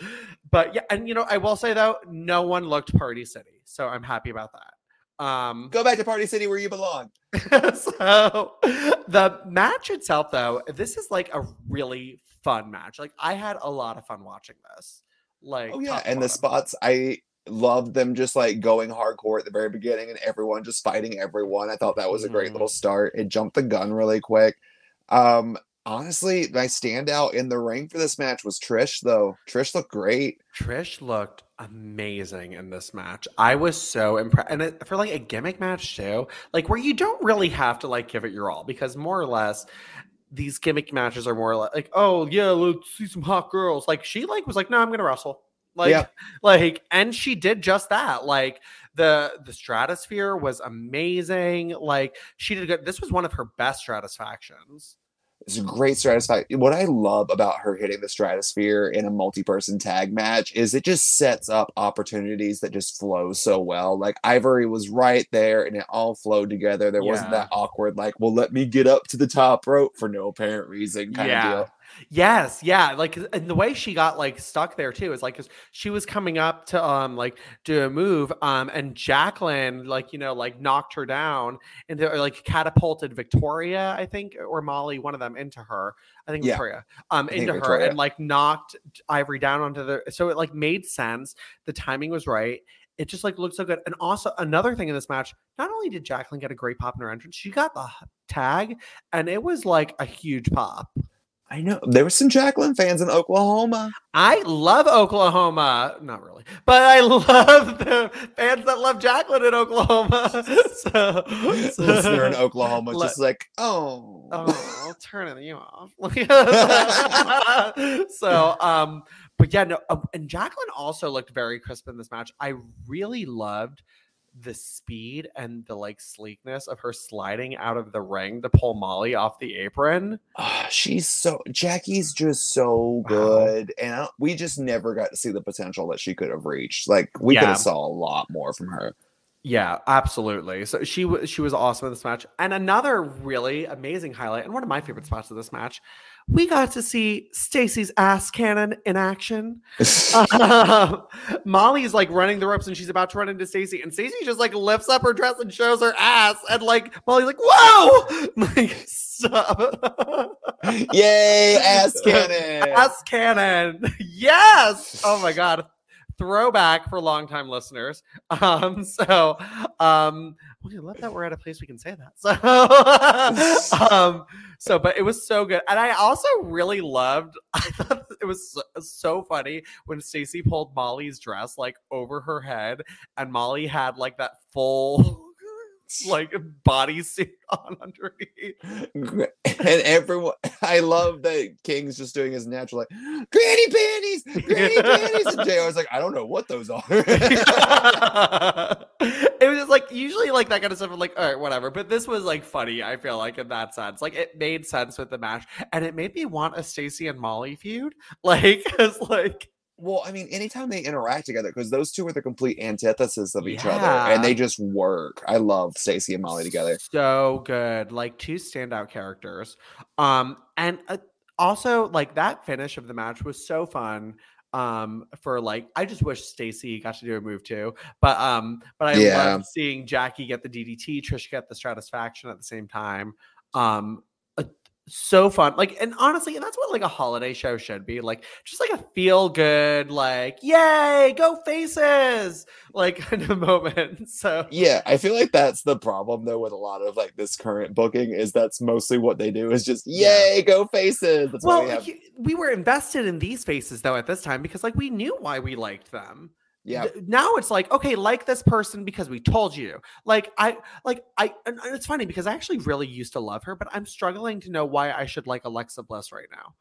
[SPEAKER 1] but yeah, and you know, I will say though, no one looked Party City. So I'm happy about that. Um
[SPEAKER 2] Go back to Party City where you belong. (laughs)
[SPEAKER 1] so the match itself though this is like a really fun match like i had a lot of fun watching this like
[SPEAKER 2] Oh yeah, and the spots I loved them just like going hardcore at the very beginning and everyone just fighting everyone. I thought that was a great
[SPEAKER 1] Mhm.
[SPEAKER 2] little start. It jumped the gun really quick. Um honestly, my standout in the ring for this match was Trish though. Trish looked great.
[SPEAKER 1] trish looked amazing in this match i was so impressed and it, for like a gimmick match too like where you don't really have to like give it your all because more or less these gimmick matches are more like, like oh yeah let's see some hot girls like she like was like no i'm gonna wrestle like
[SPEAKER 2] Yeah. (laughs)
[SPEAKER 1] like and she did just that like the the Stratusphere was amazing like she did good this was one of her best Stratusfactions
[SPEAKER 2] It's a great Stratusphere. What I love about her hitting the Stratusphere in a multi-person tag match is it just sets up opportunities that just flow so well. Like Ivory was right there and it all flowed together. There wasn't that awkward, like, well, let me get up to the top rope for no apparent reason kind of deal.
[SPEAKER 1] Yes, yeah, like and the way she got like stuck there too is like she was coming up to um like do a move um and Jacqueline like you know like knocked her down and or, like catapulted Victoria I think or Molly one of them into her I think
[SPEAKER 2] Yeah.
[SPEAKER 1] Victoria um
[SPEAKER 2] think
[SPEAKER 1] into her
[SPEAKER 2] Victoria.
[SPEAKER 1] and like knocked Ivory down onto the so it like made sense the timing was right it just like looked so good and also another thing in this match not only did Jacqueline get a great pop in her entrance she got the tag and it was like a huge pop.
[SPEAKER 2] I know there were some Jacqueline fans in Oklahoma.
[SPEAKER 1] I love Oklahoma. Not really, but I love the fans that love Jacqueline in Oklahoma. (laughs) So, so
[SPEAKER 2] Listener in Oklahoma, (laughs)
[SPEAKER 1] Let-
[SPEAKER 2] just like, oh,
[SPEAKER 1] Oh, I'll turn you off. (laughs) so, um, but yeah, no, um, and Jacqueline also looked very crisp in this match. I really loved the speed and the like sleekness of her sliding out of the ring to pull Molly off the apron.
[SPEAKER 2] Ah, she's so Jackie's just so
[SPEAKER 1] Wow.
[SPEAKER 2] good, and I we just never got to see the potential that she could have reached. Like we could have saw a lot more from her.
[SPEAKER 1] Yeah, absolutely. So she was she was awesome in this match. And another really amazing highlight, and one of my favorite spots of this match, we got to see Stacy's ass cannon in action. (laughs) Um, Molly's like running the ropes and she's about to run into Stacy, and Stacy just like lifts up her dress and shows her ass, and like Molly's like, "Whoa!" (laughs) like stop.
[SPEAKER 2] Yay, (laughs) ass cannon!
[SPEAKER 1] ass cannon. Yes. Oh my god. Throwback for longtime listeners. (laughs) Um, so um we love that we're at a place we can say that. (laughs) So (laughs) um so but it was so good. And I also really loved I thought it was so, so funny when Stacy pulled Molly's dress like over her head and Molly had like that full (laughs) like bodysuit (laughs) on underneath.
[SPEAKER 2] and everyone, (laughs) I love that King's just doing his natural like granny panties, granny panties, and JR's like, I don't know what those are.
[SPEAKER 1] it was just like usually like that kind of stuff. I'm like, all right, whatever. But this was like funny. I feel like in that sense, like it made sense with the match, and it made me want a Stacy and Molly feud. Like, it's like
[SPEAKER 2] well, I mean, anytime they interact together, because those two are the complete antithesis of each other, and they just work. I love Stacy and Molly together.
[SPEAKER 1] So good. Like two standout characters. Um and uh, also like that finish of the match was so fun. Um for like I just wish Stacy got to do a move too. But um but I
[SPEAKER 2] Yeah.
[SPEAKER 1] love seeing Jackie get the DDT, Trish get the Stratusfaction at the same time. Um so fun like and honestly that's what like a holiday show should be like just like a feel good like yay go faces like (laughs) kind of moment so
[SPEAKER 2] Yeah, I feel like that's the problem though with a lot of like this current booking is that's mostly what they do is just yay, go faces. That's
[SPEAKER 1] well
[SPEAKER 2] we have.
[SPEAKER 1] we were invested in these faces though at this time because like we knew why we liked them
[SPEAKER 2] Yeah,
[SPEAKER 1] now it's like okay like this person because we told you like i like i it's funny because i actually really used to love her but i'm struggling to know why i should like alexa bliss right now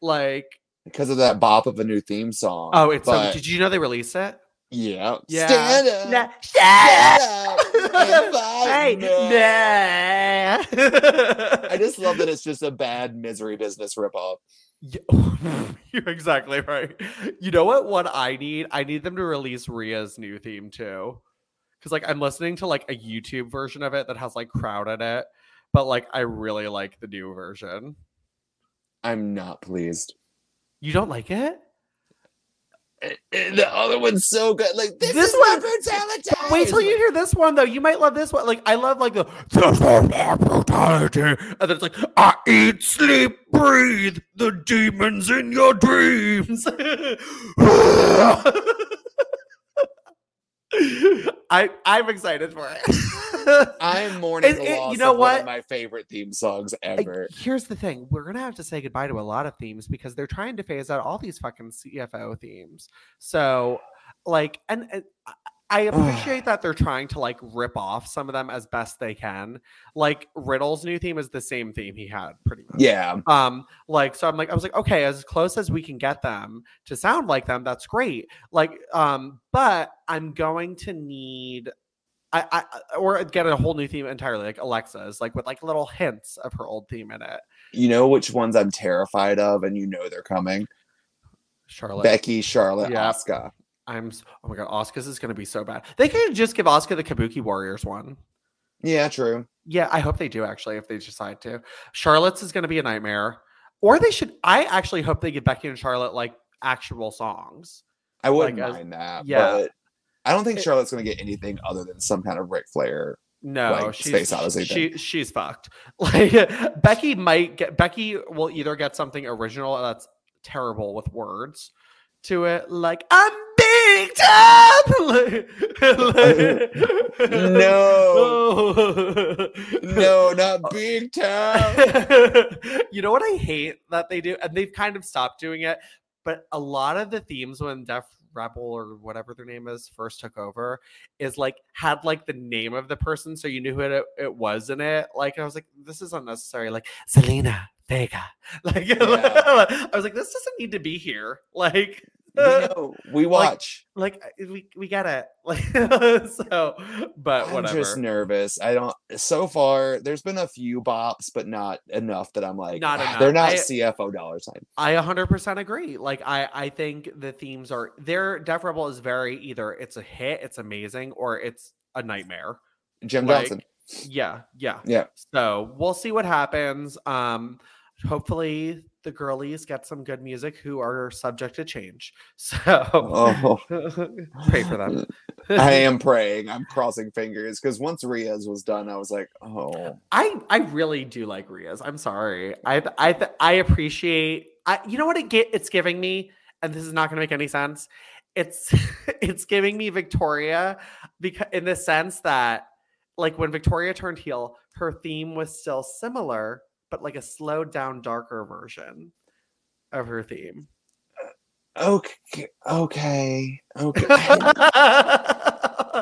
[SPEAKER 1] like
[SPEAKER 2] because of that bop of a new theme song.
[SPEAKER 1] oh it's so did you know they released it
[SPEAKER 2] yeah.
[SPEAKER 1] Yeah.
[SPEAKER 2] Stand up.
[SPEAKER 1] Nah,
[SPEAKER 2] Stand
[SPEAKER 1] shut
[SPEAKER 2] up and (laughs) fight
[SPEAKER 1] hey nah.
[SPEAKER 2] I just love that (laughs) it's just a bad misery business ripoff.
[SPEAKER 1] Yeah, (laughs) You're exactly right. You know what? What I need, I need them to release Rhea's new theme too, because like I'm listening to like a YouTube version of it that has like crowd in it, but like I really like the new version.
[SPEAKER 2] I'm not pleased.
[SPEAKER 1] You don't like it?
[SPEAKER 2] And the other one's so good. Like this,
[SPEAKER 1] This one-
[SPEAKER 2] brutality.
[SPEAKER 1] Wait till you hear this one though. You might love this one. Like I love like the "This is my brutality," and then it's like I eat, sleep, breathe the demons in your dreams. (laughs) (laughs) I I'm excited for it. (laughs)
[SPEAKER 2] I'm mourning
[SPEAKER 1] It-
[SPEAKER 2] the loss
[SPEAKER 1] you know
[SPEAKER 2] of one
[SPEAKER 1] what?
[SPEAKER 2] of my favorite theme songs ever.
[SPEAKER 1] Here's the thing: we're gonna have to say goodbye to a lot of themes because they're trying to phase out all these fucking CFO themes. So, like, and, and uh, I- appreciate that they're trying to like rip off some of them as best they can. Like Riddle's new theme is the same theme he had, pretty much.
[SPEAKER 2] Yeah.
[SPEAKER 1] Um, like so, I'm like, I was like, okay, as close as we can get them to sound like them, that's great. Like, um, but I'm going to need. I, I or get a whole new theme entirely like Alexa's like with like little hints of her old theme in it.
[SPEAKER 2] You know which ones I'm terrified of, and you know they're coming.
[SPEAKER 1] Charlotte,
[SPEAKER 2] Becky, Charlotte,
[SPEAKER 1] Yeah.
[SPEAKER 2] Asuka.
[SPEAKER 1] I'm oh my god, Asuka's is gonna be so bad. They could just give Oscar the Kabuki Warriors one.
[SPEAKER 2] Yeah, true.
[SPEAKER 1] Yeah, I hope they do actually if they decide to. Charlotte's is gonna be a nightmare, or they should. I actually hope they give Becky and Charlotte like actual songs.
[SPEAKER 2] I wouldn't
[SPEAKER 1] Like, as-
[SPEAKER 2] mind that.
[SPEAKER 1] yeah.
[SPEAKER 2] But I don't think
[SPEAKER 1] It-
[SPEAKER 2] Charlotte's going to get anything other than some kind of Ric Flair.
[SPEAKER 1] No,
[SPEAKER 2] Like,
[SPEAKER 1] she's
[SPEAKER 2] Space Odyssey
[SPEAKER 1] she, she's fucked. (laughs) Like Becky might get Becky will either get something original that's terrible with words to it, like I'm big time.
[SPEAKER 2] No. No, not big time. (laughs)
[SPEAKER 1] you know what I hate that they do, and they've kind of stopped doing it. But a lot of the themes when Def Rebel or whatever their name is first took over is like had like the name of the person, so you knew who it, it was in it. Like I was like, this is unnecessary. Like Zelina Vega. (laughs) Like (laughs) I was like, this doesn't need to be here. Like.
[SPEAKER 2] We (laughs) know. We watch.
[SPEAKER 1] like uh, we we get it (laughs) like so but
[SPEAKER 2] I'm
[SPEAKER 1] whatever
[SPEAKER 2] just nervous. I don't. So far, there's been a few bops, but not enough that I'm like,
[SPEAKER 1] Not
[SPEAKER 2] "Ah, they're not
[SPEAKER 1] I-
[SPEAKER 2] CFO dollar sign.
[SPEAKER 1] I 100% agree. Like I I think the themes are their Def Rebel is very either it's a hit, it's amazing, or it's a nightmare.
[SPEAKER 2] Jim
[SPEAKER 1] Like,
[SPEAKER 2] Johnston.
[SPEAKER 1] Yeah, yeah.
[SPEAKER 2] Yeah.
[SPEAKER 1] So we'll see what happens. Um hopefully the girlies get some good music who are subject to change. (laughs) So
[SPEAKER 2] Oh, (laughs)
[SPEAKER 1] pray for them.
[SPEAKER 2] I am (laughs) praying. I'm crossing fingers because once Rhea's was done, I was like, oh,
[SPEAKER 1] I I really do like Rhea's. I'm sorry. I I I appreciate. I you know what it get it's giving me, and this is not going to make any sense. It's it's giving me Victoria because in the sense that like when Victoria turned heel, her theme was still similar, but like a slowed down, darker version of her theme.
[SPEAKER 2] Uh, okay, okay, okay. (laughs)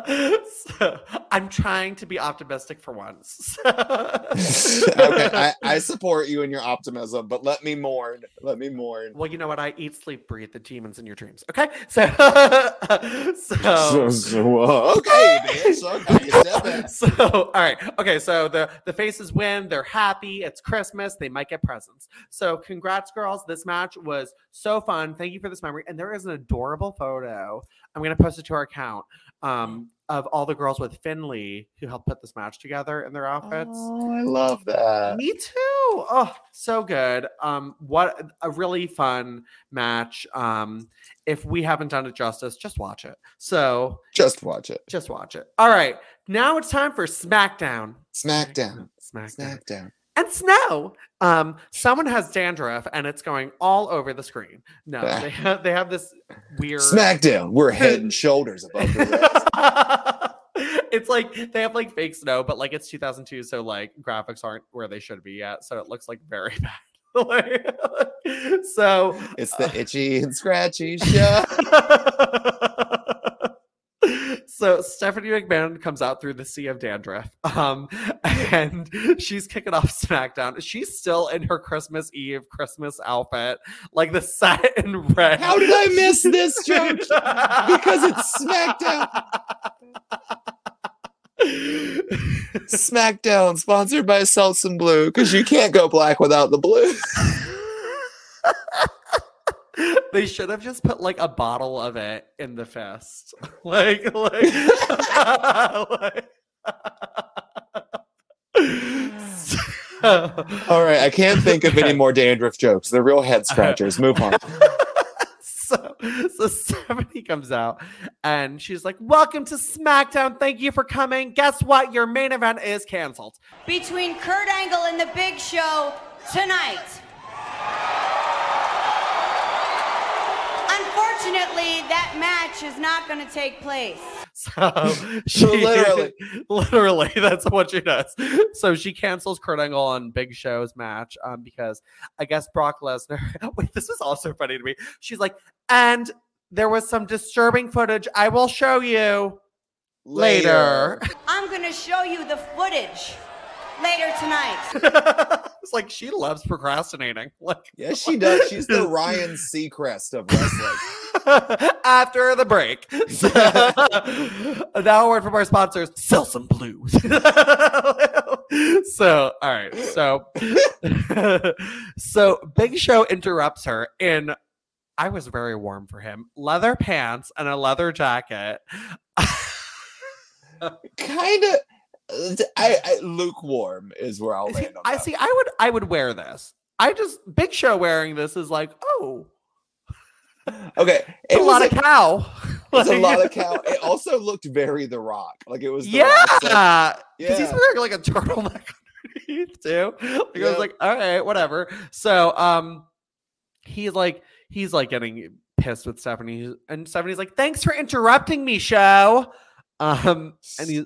[SPEAKER 1] so, I'm trying to be optimistic for once. (laughs)
[SPEAKER 2] okay, I, I support you in your optimism, but let me mourn. Let me mourn.
[SPEAKER 1] well, you know what? I eat, sleep, breathe the demons in your dreams. Okay, so (laughs) so.
[SPEAKER 2] so, uh, okay, bitch. Okay, step back.
[SPEAKER 1] so all right okay so the the faces win they're happy it's christmas they might get presents so congrats girls this match was so fun thank you for this memory and there is an adorable photo i'm going to post it to our account um of all the girls with Finlay who helped put this match together in their outfits
[SPEAKER 2] Oh, I love that.
[SPEAKER 1] me too. Oh, so good. Um, what a really fun match. Um, if we haven't done it justice, just watch it. So
[SPEAKER 2] Just watch it.
[SPEAKER 1] just watch it. All right. Now it's time for SmackDown.
[SPEAKER 2] Smackdown.
[SPEAKER 1] SmackDown.
[SPEAKER 2] Smackdown.
[SPEAKER 1] And snow. Um, someone has dandruff and it's going all over the screen. No, they have they have this weird
[SPEAKER 2] Smackdown. We're head and shoulders above the (laughs) rest.
[SPEAKER 1] It's like they have like fake snow, but like it's 2002, so like graphics aren't where they should be yet. So it looks like very (laughs) bad. (laughs) So
[SPEAKER 2] It's the itchy and (laughs) scratchy show.
[SPEAKER 1] so Stephanie McMahon comes out through the sea of dandruff, um, and she's kicking off SmackDown. She's still in her Christmas Eve Christmas outfit, like the satin red.
[SPEAKER 2] How did I miss this joke? Because it's SmackDown. Smackdown, sponsored by Selsun Blue, because you can't go black without the blue. (laughs)
[SPEAKER 1] they should have just put like a bottle of it in the fist, (laughs) like like. (laughs) like so,
[SPEAKER 2] All right, I can't think of any more dandruff jokes. They're real head scratchers. Move on. (laughs)
[SPEAKER 1] so, Stephanie comes out and she's like, Welcome to SmackDown. Thank you for coming. Guess what? Your main event is canceled.
[SPEAKER 6] Between Kurt Angle and the Big Show tonight. Unfortunately, that match is not going to take place. (laughs)
[SPEAKER 1] So (laughs) she
[SPEAKER 2] Literally. (laughs)
[SPEAKER 1] literally, that's what she does. So she cancels Kurt Angle on Big Show's match um, because I guess Brock Lesnar. Wait, this is also funny to me. She's like, and there was some disturbing footage. I will show you later.
[SPEAKER 6] I'm going to show you the footage later tonight.
[SPEAKER 1] it's like she loves procrastinating. Like
[SPEAKER 2] Yes, she does. She's the Ryan Seacrest of wrestling. (laughs)
[SPEAKER 1] after the break. So, (laughs) now a word from our sponsors, Selsun Blues. (laughs) so, all right. So, so Big Show interrupts her in, I was very warm for him, leather pants and a leather jacket.
[SPEAKER 2] kind of. I, I lukewarm is where I'll land on
[SPEAKER 1] I
[SPEAKER 2] that.
[SPEAKER 1] see. I would, I would wear this. I just Big Show wearing this is like, oh,
[SPEAKER 2] Okay,
[SPEAKER 1] a (laughs)
[SPEAKER 2] it was
[SPEAKER 1] lot
[SPEAKER 2] a,
[SPEAKER 1] of cow.
[SPEAKER 2] it's a lot of cow. It also looked very The Rock, like it was. The Rock's, like-
[SPEAKER 1] Yeah, because he's
[SPEAKER 2] Yeah.
[SPEAKER 1] wearing like a turtleneck (laughs) underneath too. Like I was like, all right, whatever. So um, he's like, he's like getting pissed with Stephanie, and Stephanie's like, thanks for interrupting me, show. Um, and he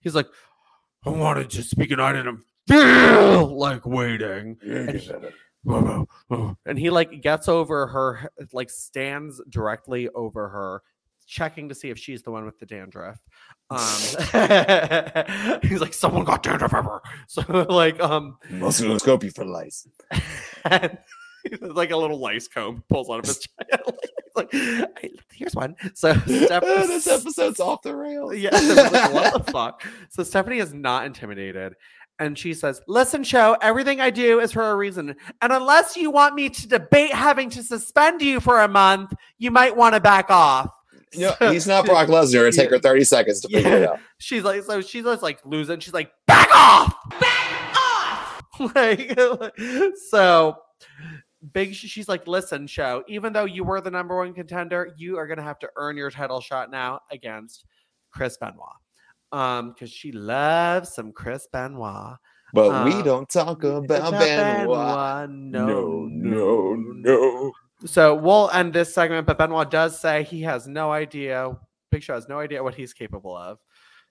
[SPEAKER 1] he's like, I wanted to speak and I didn't feel like waiting. He, (laughs) and he like gets over her, like stands directly over her, checking to see if she's the one with the dandruff. Um, (laughs) he's like, someone got dandruff ever. (laughs) So like, um,
[SPEAKER 2] Musculoscope you for lice.
[SPEAKER 1] and like a little lice comb pulls out of his chest. like, here's one. So Steph-
[SPEAKER 2] this episode's off the rails.
[SPEAKER 1] yeah, like, what the fuck? So Stephanie is not intimidated. And she says, Listen, show, everything I do is for a reason. And unless you want me to debate having to suspend you for a month, you might want to back off.
[SPEAKER 2] You know, he's not Brock (laughs) Lesnar. It'd take her 30 seconds to figure it out.
[SPEAKER 1] She's like, so she's just like losing. She's like, back off!
[SPEAKER 6] Back (laughs) off!
[SPEAKER 1] like, (laughs) so big she's like listen show even though you were the number one contender you are gonna have to earn your title shot now against chris benoit um because she loves some chris benoit
[SPEAKER 2] But we
[SPEAKER 1] Uh,
[SPEAKER 2] don't talk about
[SPEAKER 1] About
[SPEAKER 2] Benoit.
[SPEAKER 1] no
[SPEAKER 2] no, no.
[SPEAKER 1] so we'll end this segment but benoit does say he has no idea big show has no idea what he's capable of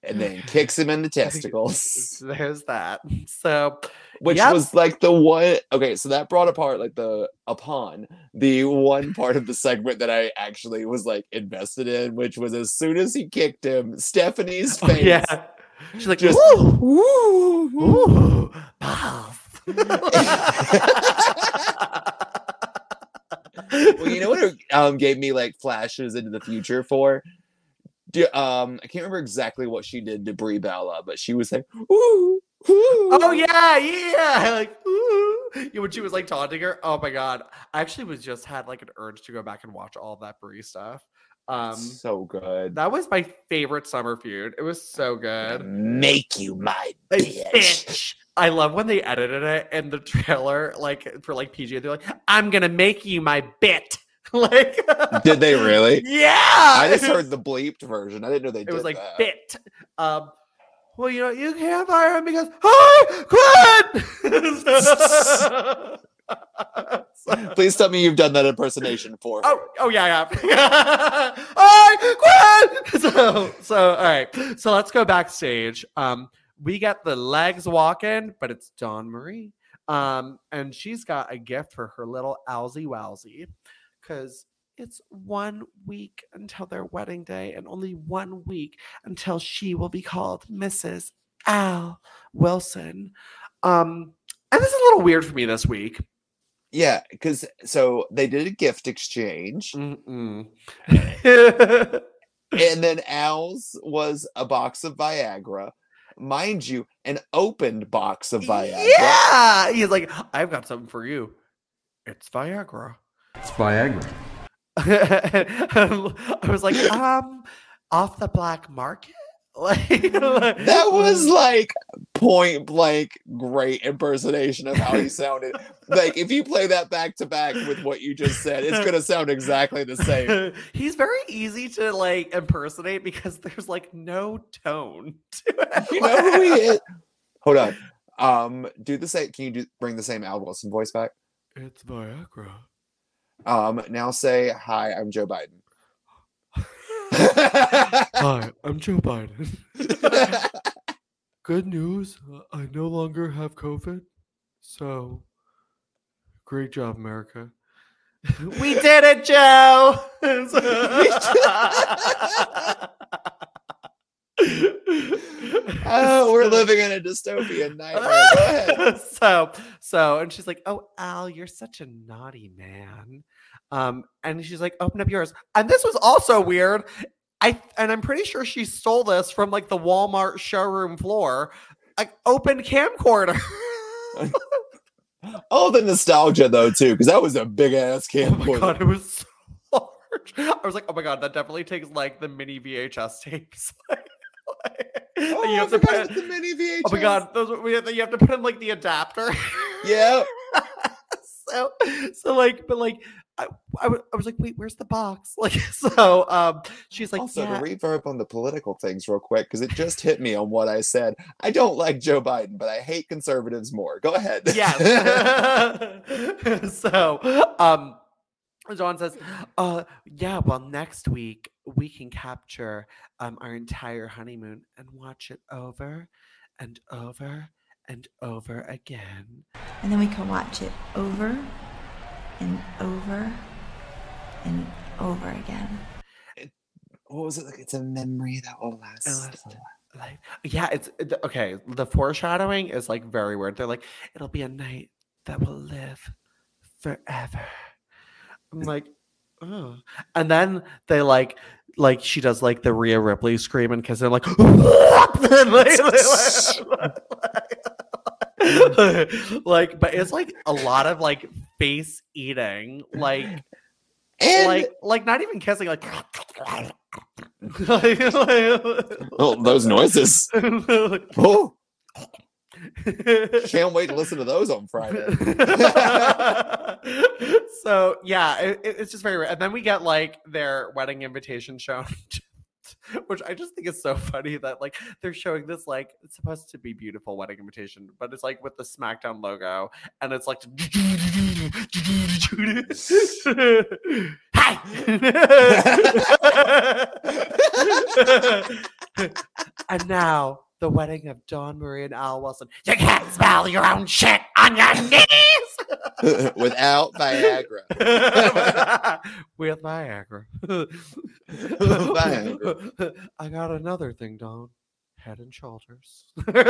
[SPEAKER 2] and then (laughs) kicks him in the testicles. (laughs)
[SPEAKER 1] There's that. So
[SPEAKER 2] which
[SPEAKER 1] Yep.
[SPEAKER 2] was like the one okay so that brought apart like the upon the one part of the segment that i actually was like invested in which was as soon as he kicked him stephanie's
[SPEAKER 1] oh,
[SPEAKER 2] face
[SPEAKER 1] yeah. She's like,
[SPEAKER 2] just
[SPEAKER 1] "Woo, (laughs)
[SPEAKER 2] ooh,
[SPEAKER 1] balls."
[SPEAKER 2] well you know what it um gave me like flashes into the future for um i can't remember exactly what she did to brie bella but she was like ooh, ooh.
[SPEAKER 1] Oh yeah, yeah. (laughs) Like, ooh. Yeah, when she was like taunting her. Oh my god. I actually was just had like an urge to go back and watch all that Brie stuff. Um
[SPEAKER 2] so good
[SPEAKER 1] that was my favorite summer feud. It was so good.
[SPEAKER 2] make you my bitch.
[SPEAKER 1] bitch. I love when they edited it in the trailer, like for like PG. They're like, "I'm gonna make you my bit." (laughs) like,
[SPEAKER 2] did they really
[SPEAKER 1] Yeah,
[SPEAKER 2] I just heard (laughs) the bleeped version. I didn't know they did.
[SPEAKER 1] it was like
[SPEAKER 2] that.
[SPEAKER 1] bit. Um, well, you know, you can't fire him because hi, quit. (laughs)
[SPEAKER 2] Please tell me you've done that impersonation for her.
[SPEAKER 1] Oh, oh yeah, yeah. I quit. So, so all right. So let's go backstage. Um, we get the legs walking, but it's Dawn Marie. Um, and she's got a gift for her little Owsy Wowsy, because it's one week until their wedding day, and only one week until she will be called Mrs. Al Wilson. Um, and this is a little weird for me this week.
[SPEAKER 2] Yeah, because so they did a gift exchange, (laughs) and then (laughs) Al's was a box of Viagra. Mind you, an opened box of Viagra.
[SPEAKER 1] Yeah, he's like, I've got something for you. It's Viagra.
[SPEAKER 7] It's Viagra. (laughs)
[SPEAKER 1] I was like, um, off the black market. (laughs) Like
[SPEAKER 2] That was like point blank great impersonation of how he (laughs) sounded. like if you play that back to back with what you just said, it's gonna sound exactly the same.
[SPEAKER 1] He's very easy to like impersonate because there's like no tone to it.
[SPEAKER 2] You know who he is? Hold on. Um, do the same. Can you do bring the same Al Wilson voice back?
[SPEAKER 1] It's Viagra.
[SPEAKER 2] Um, now say hi. I'm Joe Biden. (laughs)
[SPEAKER 1] Hi, I'm Joe Biden. (laughs) Good news. I no longer have COVID. So, great job, America. we did it, Joe. (laughs)
[SPEAKER 2] oh, we're living in a dystopian nightmare. (laughs)
[SPEAKER 1] So so and she's like oh al you're such a naughty man. Um and she's like open up yours and this was also weird. I and i'm pretty sure she stole this from like the walmart showroom floor like open camcorder. (laughs)
[SPEAKER 2] Oh, the nostalgia though too, because that was a big ass
[SPEAKER 1] oh
[SPEAKER 2] camcorder.
[SPEAKER 1] god it was so (laughs) large. I was like oh my god that definitely takes like the mini vhs tapes
[SPEAKER 2] Oh,
[SPEAKER 1] you
[SPEAKER 2] I
[SPEAKER 1] have to put
[SPEAKER 2] the mini VHS.
[SPEAKER 1] Oh my god, those we have, you have to put in like the adapter.
[SPEAKER 2] Yeah. (laughs)
[SPEAKER 1] so so like but like I, I, I was like wait where's the box (laughs) like so um she's like
[SPEAKER 2] also,
[SPEAKER 1] yeah.
[SPEAKER 2] to reverb on the political things real quick, because it just hit me on what I said. I don't like Joe Biden, but I hate conservatives more. Go ahead.
[SPEAKER 1] yes (laughs) so um Dawn says uh yeah well next week we can capture um our entire honeymoon and watch it over and over and over again
[SPEAKER 8] And then we can watch it over and over and over again.
[SPEAKER 2] what was it like? It's a memory that will last.
[SPEAKER 1] last.
[SPEAKER 2] forever.
[SPEAKER 1] like yeah it's it- okay the foreshadowing is like very weird they're like it'll be a night that will live forever i'm like oh and then they like like she does like the Rhea Ripley screaming because they're like, (laughs) like, (laughs) (laughs) like, but it's like a lot of like face eating, like,
[SPEAKER 2] And
[SPEAKER 1] like, like not even kissing, like, like,
[SPEAKER 2] oh, those noises. Oh, can't wait to listen to those on Friday. (laughs)
[SPEAKER 1] so yeah, it, it- it's just very rare. And then we get like their wedding invitation shown, (laughs) which I just think is so funny that like they're showing this like it's supposed to be beautiful wedding invitation, but it's like with the SmackDown logo, and it's like (laughs) and now the wedding of Dawn Marie and Al Wilson. You can't smell your own shit on your knees (laughs)
[SPEAKER 2] Without Viagra. (laughs)
[SPEAKER 1] with Viagra.
[SPEAKER 2] Viagra. (laughs)
[SPEAKER 1] I got another thing, Dawn. Head and shoulders. Rubbing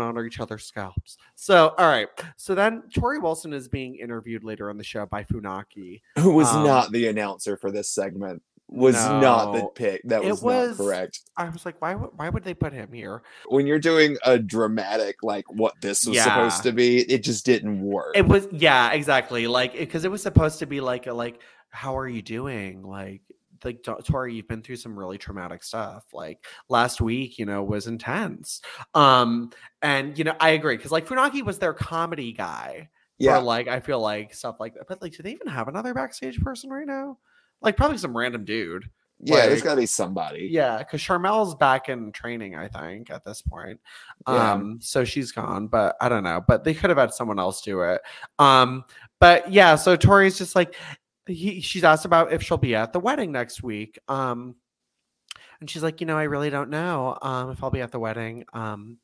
[SPEAKER 1] on each other's scalps. So, all right. So then Torrie Wilson is being interviewed later on the show by Funaki.
[SPEAKER 2] Who was
[SPEAKER 1] Um,
[SPEAKER 2] not the announcer for this segment. Was not the pick. That was,
[SPEAKER 1] was-
[SPEAKER 2] not correct.
[SPEAKER 1] I was like, why would why would they put him here?
[SPEAKER 2] When you're doing a dramatic like what this was
[SPEAKER 1] Yeah.
[SPEAKER 2] supposed to be, it just didn't work.
[SPEAKER 1] It was yeah, exactly. Like because it was supposed to be like a like, how are you doing? Like like Torrie, you've been through some really traumatic stuff. Like last week, you know, was intense. Um, and you know, I agree because like Funaki was their comedy guy.
[SPEAKER 2] yeah.
[SPEAKER 1] For like, I feel like stuff like that. But like, do they even have another backstage person right now? Like probably some random dude.
[SPEAKER 2] yeah, there's
[SPEAKER 1] like-
[SPEAKER 2] gotta be somebody.
[SPEAKER 1] Yeah, because Charmel's back in training, I think, at this point.
[SPEAKER 2] Yeah.
[SPEAKER 1] Um, so she's gone, but I don't know. But they could have had someone else do it. Um, but yeah, so Torrie's just like he she's asked about if she'll be at the wedding next week. Um, and she's like, you know, I really don't know um if I'll be at the wedding. Um,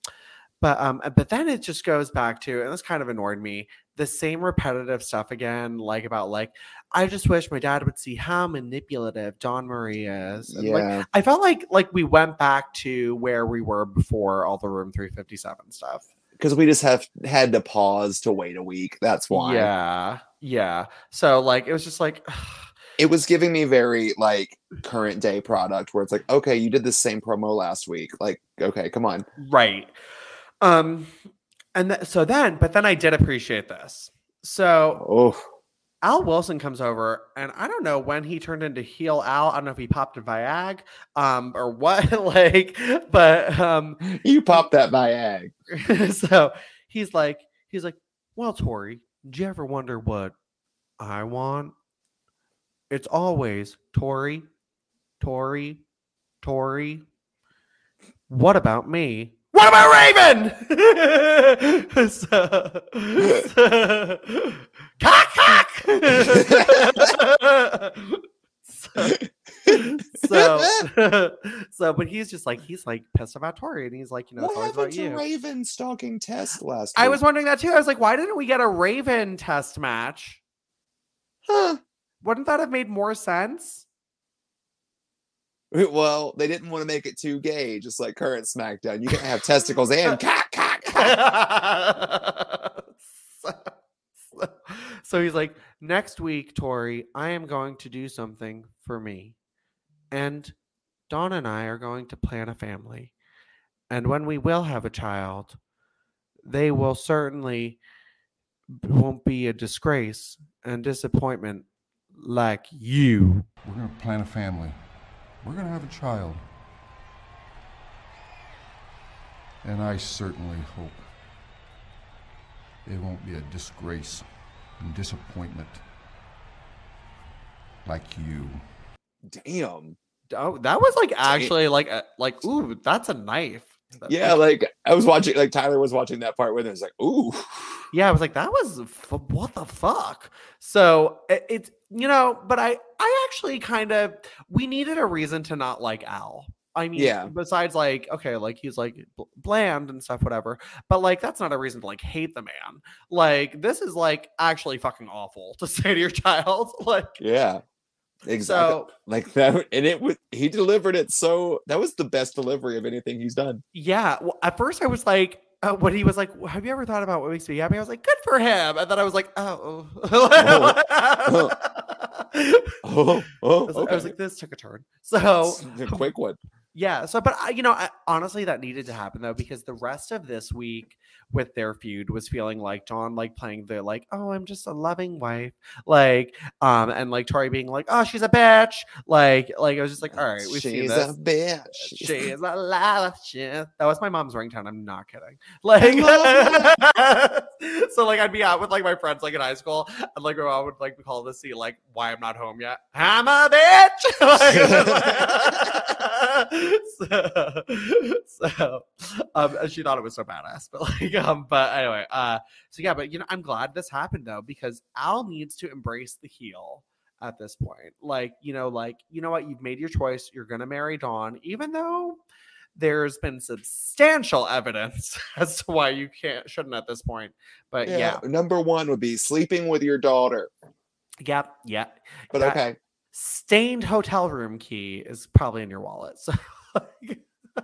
[SPEAKER 1] but um, but then it just goes back to, and this kind of annoyed me, the same repetitive stuff again, like about like, I just wish my dad would see how manipulative Dawn Marie is. And, like,
[SPEAKER 2] Yeah.
[SPEAKER 1] I felt like like we went back to where we were before all the room 357 stuff.
[SPEAKER 2] Because we just have had to pause to wait a week. That's why.
[SPEAKER 1] Yeah. Yeah. So like it was just like (sighs)
[SPEAKER 2] It was giving me very like current day product where it's like, okay, you did the same promo last week. Like, okay, come on.
[SPEAKER 1] right. Um and th- so then but then I did appreciate this. So
[SPEAKER 2] Oh,
[SPEAKER 1] Al Wilson comes over, and I don't know when he turned into heel Al. I don't know if he popped a Viag, um, or what, (laughs) like, but um,
[SPEAKER 2] you popped that Viag. (laughs)
[SPEAKER 1] so he's like, he's like, well, Torrie, do you ever wonder what I want? It's always Torrie, Torrie, Torrie. What about me? What about Raven? so, so, cock, cock. so, so, so, but he's just like he's like pissed about Torrie, and he's like, you know,
[SPEAKER 2] what happened
[SPEAKER 1] about
[SPEAKER 2] to
[SPEAKER 1] you.
[SPEAKER 2] Raven stalking Test last
[SPEAKER 1] I
[SPEAKER 2] week?
[SPEAKER 1] was wondering that too. I was like, why didn't we get a Raven test match?
[SPEAKER 2] Huh.
[SPEAKER 1] Wouldn't that have made more sense? (laughs)
[SPEAKER 2] Well, they didn't want to make it too gay, just like current SmackDown. You can have testicles and (laughs) cock, cock, cock.
[SPEAKER 1] so, (laughs) so- so he's like, next week, Torrie, I am going to do something for me. And Dawn and I are going to plan a family. And when we will have a child, they will certainly won't be a disgrace and disappointment like you.
[SPEAKER 7] We're going to plan a family. We're going to have a child. And I certainly hope it won't be a disgrace and disappointment like you.
[SPEAKER 2] Damn.
[SPEAKER 1] Oh, that was like actually like a, like ooh, that's a knife.
[SPEAKER 2] Yeah, like I was watching, like Tyler was watching that part with it. It's like, ooh. (laughs)
[SPEAKER 1] yeah, I was like, that was f- what the fuck. So it, it's you know, but I I actually kind of we needed a reason to not like Al. I mean,
[SPEAKER 2] Yeah.
[SPEAKER 1] Besides, like, okay, like he's like bland and stuff, whatever. But like, that's not a reason to like hate the man. Like, this is like actually fucking awful to (laughs) say to your child. Like,
[SPEAKER 2] Yeah. Exactly.
[SPEAKER 1] so (laughs)
[SPEAKER 2] like that. And it was, he delivered it so, that was the best delivery of anything he's done.
[SPEAKER 1] Yeah. Well, at first I was like, uh, when he was like, "Have you ever thought about what makes me happy?" I was like, "Good for him," and then I was like, "Oh." (laughs)
[SPEAKER 2] Oh, oh,
[SPEAKER 1] I, was, I was like, "This took a turn." So
[SPEAKER 2] the (laughs) quick one.
[SPEAKER 1] Yeah. So, but I, you know, I, honestly, that needed to happen though because the rest of this week with their feud was feeling like Dawn like playing the like, "Oh, I'm just a loving wife," like, um, and like Torrie being like, "Oh, she's a bitch," like, like I was just like, "All right, seen
[SPEAKER 2] She's
[SPEAKER 1] this."
[SPEAKER 2] a bitch.
[SPEAKER 1] She's a lava shit. That was my mom's ringtone. I'm not kidding. Like, (laughs) so like I'd be out with like my friends like in high school, and like my mom would like call to see like why I'm not home yet. I'm a bitch. (laughs) (laughs) (laughs) so, so um, she thought it was so badass, but like um, but anyway, uh, so yeah, but you know, I'm glad this happened though because Al needs to embrace the heel. at this point. Like, you know, like, you know what? You've made your choice. You're to marry Dawn, even though there's been substantial evidence (laughs) as to why you can't, shouldn't at this point. But yeah,
[SPEAKER 2] Number one would be sleeping with your daughter.
[SPEAKER 1] yeah, yeah.
[SPEAKER 2] But
[SPEAKER 1] That-
[SPEAKER 2] okay.
[SPEAKER 1] Stained hotel room key is probably in your wallet. So,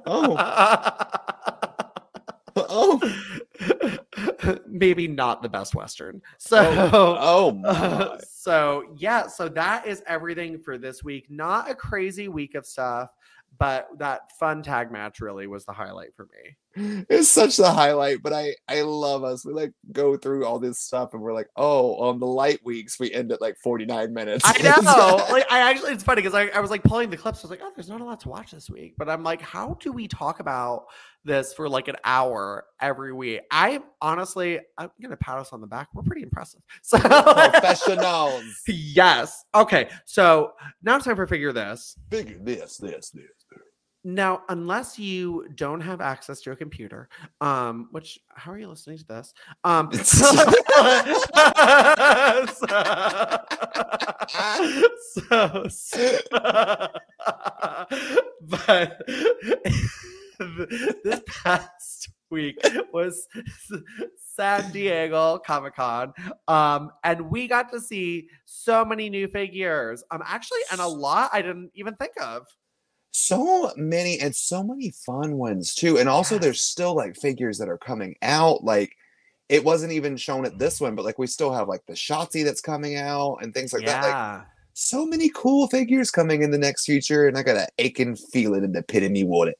[SPEAKER 2] Oh, (laughs) oh,
[SPEAKER 1] maybe not the best Western. So,
[SPEAKER 2] oh (laughs) my.
[SPEAKER 1] Uh, so yeah, so that is everything for this week. Not a crazy week of stuff, but that fun tag match really was the highlight for me.
[SPEAKER 2] It's such the highlight, but I I love us. We like go through all this stuff and we're like, oh, on the light weeks we end at like 49 minutes.
[SPEAKER 1] I (laughs) know. like I actually it's funny because I, I was like pulling the clips. I was like, oh, there's not a lot to watch this week. But I'm like, how do we talk about this for like an hour every week? I honestly I'm gonna pat us on the back. We're pretty impressive. (laughs) So
[SPEAKER 2] Professionals. (laughs)
[SPEAKER 1] yes. Okay. So now it's time for figure this.
[SPEAKER 2] Figure this, this, this.
[SPEAKER 1] Now, unless you don't have access to a computer, um, which how are you listening to this? Um, (laughs) (laughs) so, so, (laughs) but this past week was San Diego Comic Con, um, and we got to see so many new figures. Um, actually, and a lot I didn't even think of.
[SPEAKER 2] So many and so many fun ones too. And also there's still like figures that are coming out. Like it wasn't even shown at this one, but like we still have like the Shotzi that's coming out and things like that. Like so many cool figures coming in the next future, and I got an aching feeling in the pit of me want it.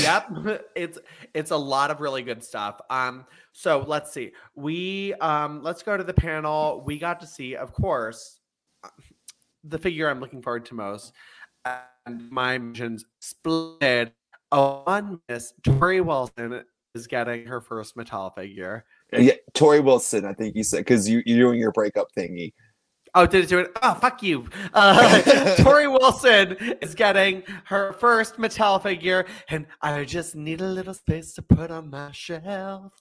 [SPEAKER 1] yep (laughs) (laughs) it's it's a lot of really good stuff um so let's see we um let's go to the panel we got to see of course uh, the figure i'm looking forward to most and my missions split oh one miss Torrie Wilson is getting her first Mattel figure
[SPEAKER 2] Yeah, Torrie Wilson, I think you said because you you're doing your breakup thingy.
[SPEAKER 1] Oh, did it do it? Oh, fuck you. Uh, (laughs) Torrie Wilson is getting her first Mattel figure, and I just need a little space to put on my shelf.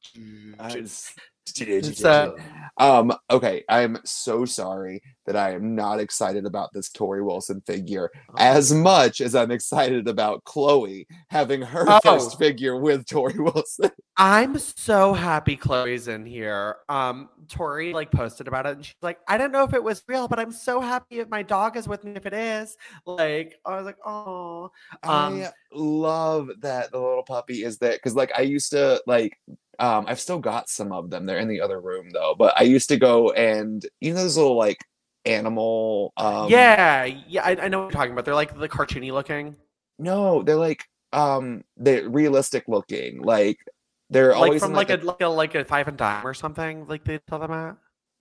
[SPEAKER 1] So-
[SPEAKER 2] um okay i'm so sorry that i am not excited about this Torrie wilson figure as much as i'm excited about chloe having her
[SPEAKER 1] Oh.
[SPEAKER 2] first figure with Torrie (laughs) wilson
[SPEAKER 1] I'm so happy Chloe's in here. Um, Torrie like posted about it, and she's like, "I don't know if it was real, but I'm so happy if my dog is with me if it is." Like, I was like, "Oh." Um,
[SPEAKER 2] i love that the little puppy is there because like i used to like um i've still got some of them they're in the other room though but i used to go and you know those little like animal um
[SPEAKER 1] yeah, yeah, I, I know what you're talking about. They're like the cartoony looking.
[SPEAKER 2] No, they're like um they're realistic looking. Like they're
[SPEAKER 1] like
[SPEAKER 2] always
[SPEAKER 1] from like,
[SPEAKER 2] like,
[SPEAKER 1] a like a like a five and dime or something. Like they tell them at.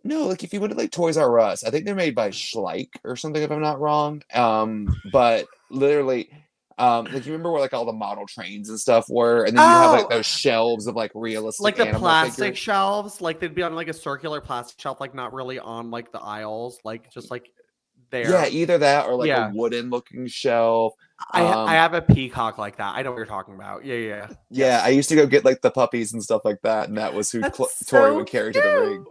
[SPEAKER 2] no, like if you went to like Toys R Us, I think they're made by Schleich or something if I'm not wrong. Um, but literally, um, like you remember where like all the model trains and stuff were, and then you have like
[SPEAKER 1] Oh!
[SPEAKER 2] those shelves of like realistic
[SPEAKER 1] Like the plastic
[SPEAKER 2] figures.
[SPEAKER 1] shelves, like they'd be on like a circular plastic shelf, like not really on like the aisles, like just like there.
[SPEAKER 2] Yeah, either that or like
[SPEAKER 1] Yeah.
[SPEAKER 2] a wooden looking shelf.
[SPEAKER 1] I,
[SPEAKER 2] um,
[SPEAKER 1] I have a peacock like that. I know what you're talking about. Yeah, yeah. yeah.
[SPEAKER 2] I used to go get like the puppies and stuff like that, and that was who Cl-
[SPEAKER 1] Torrie
[SPEAKER 2] would carry to the ring.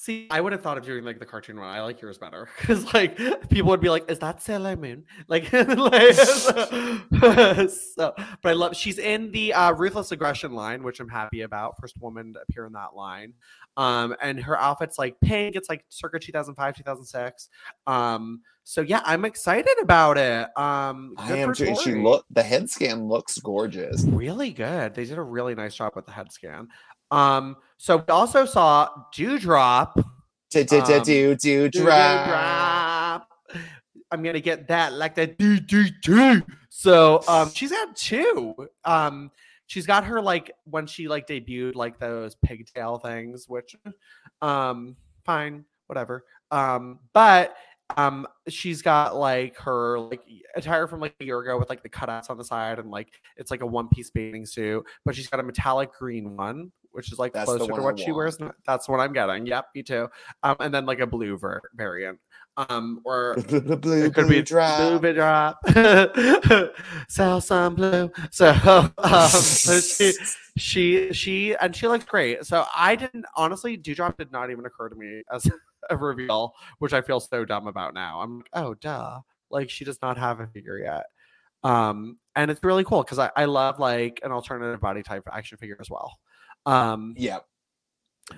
[SPEAKER 1] See, I would have thought of doing like the cartoon one. I like yours better (laughs) because like people would be like, "Is that Sailor Moon?" Like, (laughs) like (laughs) so. But I love. She's in the uh, Ruthless Aggression line, which I'm happy about. First woman to appear in that line. Um, and her outfit's like pink. It's like circa 2005, 2006. Um, so yeah, I'm excited about it. Um,
[SPEAKER 2] I am too. She look the head scan looks gorgeous.
[SPEAKER 1] really good. They did a really nice job with the head scan. Um, so we also saw Doudrop.
[SPEAKER 2] Do do do
[SPEAKER 1] Um,
[SPEAKER 2] do do drop.
[SPEAKER 1] I'm gonna get that like do do. So um, she's got two. Um, she's got her like when she like debuted like those pigtail things, which um, fine, whatever. Um, but um, she's got like her like attire from like a year ago with like the cutouts on the side and like it's like a one piece bathing suit, but she's got a metallic green one, which is like
[SPEAKER 2] That's
[SPEAKER 1] closer to what she wears. That's what I'm getting. Yep, me too. Um, and then like a blue ver- variant. Um, or (laughs)
[SPEAKER 2] The blue,
[SPEAKER 1] it could
[SPEAKER 2] blue
[SPEAKER 1] be
[SPEAKER 2] drop.
[SPEAKER 1] blue drop. (laughs) Selsun Blue. So, (laughs) um, so she, she, she, and she looks great. So I didn't honestly, Doudrop did not even occur to me as a reveal, which I feel so dumb about now. I'm like, oh duh. Like she does not have a figure yet. Um, and it's really cool because I, I love like an alternative body type action figure as well. Um,
[SPEAKER 2] Yeah.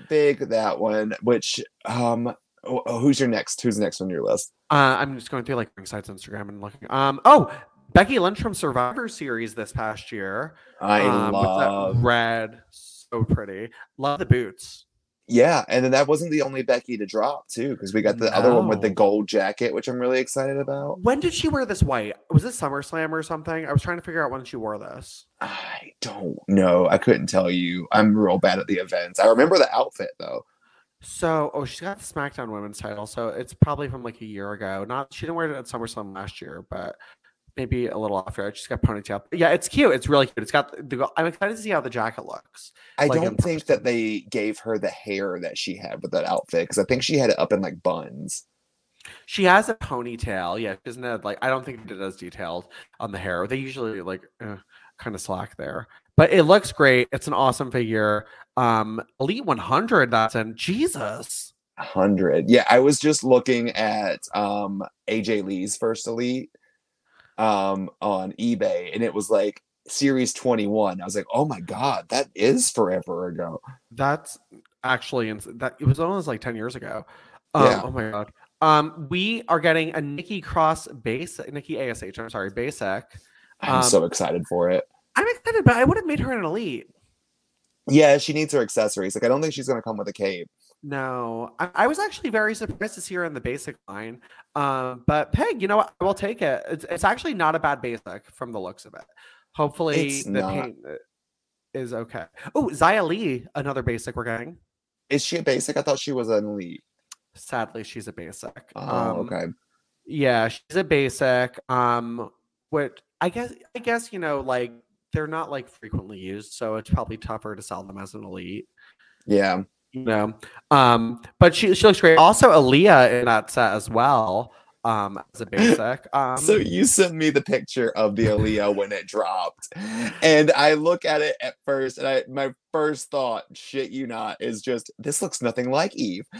[SPEAKER 2] Big that one. Which um, wh- who's your next? Who's next on your list?
[SPEAKER 1] Uh, I'm just going through like Ringside's Instagram and looking. Um, oh, Becky Lynch from Survivor Series this past year.
[SPEAKER 2] I
[SPEAKER 1] um, with that
[SPEAKER 2] love.
[SPEAKER 1] red, so pretty. Love the boots.
[SPEAKER 2] Yeah, and then that wasn't the only Becky to drop too, because we got the other one with the gold jacket, which I'm really excited about.
[SPEAKER 1] When did she wear this white? Was this SummerSlam or something? I was trying to figure out when she wore this.
[SPEAKER 2] I don't know. I couldn't tell you. I'm real bad at the events. I remember the outfit though.
[SPEAKER 1] So, oh, she's got the SmackDown Women's title, so it's probably from like a year ago. Not she didn't wear it at SummerSlam last year, but maybe a little after. She's got ponytail. Yeah, it's cute. It's really cute. It's got the. I'm excited to see how the jacket looks.
[SPEAKER 2] I
[SPEAKER 1] Like
[SPEAKER 2] don't think that they gave her the hair that she had with that outfit because I think she had it up in like buns.
[SPEAKER 1] She has a ponytail. Yeah, isn't it like I don't think it is detailed on the hair. They usually like eh, kind of slack there, but it looks great. It's an awesome figure. Um, Elite 100. That's in Jesus.
[SPEAKER 2] Hundred. Yeah, I was just looking at um AJ Lee's first elite um on eBay and it was like series 21. I was like, oh my god, that is forever ago.
[SPEAKER 1] That's actually ins- that it was almost like 10 years ago. Um,
[SPEAKER 2] Yeah.
[SPEAKER 1] Oh my god. Um, we are getting a Nikki Cross base, Nikki Ash. I'm sorry, basic.
[SPEAKER 2] I'm
[SPEAKER 1] Um,
[SPEAKER 2] so excited for it.
[SPEAKER 1] I'm excited, but I would have made her an elite.
[SPEAKER 2] Yeah, she needs her accessories. Like I don't think she's gonna come with a cape.
[SPEAKER 1] No, I, I was actually very surprised to see her in the basic line. Um, but Peg, you know what? I will take it. It's, it's actually not a bad basic from the looks of it. Hopefully,
[SPEAKER 2] It's
[SPEAKER 1] the
[SPEAKER 2] not.
[SPEAKER 1] paint uh, is okay. Oh, Xia Li, another basic we're getting.
[SPEAKER 2] Is she a basic? I thought she was an elite.
[SPEAKER 1] Sadly, she's a basic.
[SPEAKER 2] Oh,
[SPEAKER 1] Um,
[SPEAKER 2] okay.
[SPEAKER 1] Yeah, she's a basic. Um, what I guess I guess you know like they're not like frequently used, so it's probably tougher to sell them as an elite.
[SPEAKER 2] Yeah.
[SPEAKER 1] You know, um, but she she looks great. Also, Aliyah in that set as well. Um, as a (laughs) basic. Um,
[SPEAKER 2] So you sent me the picture of the Aliyah (laughs) when it dropped, and I look at it at first, and I my first thought, shit you not, is just this looks nothing like Eve. (laughs)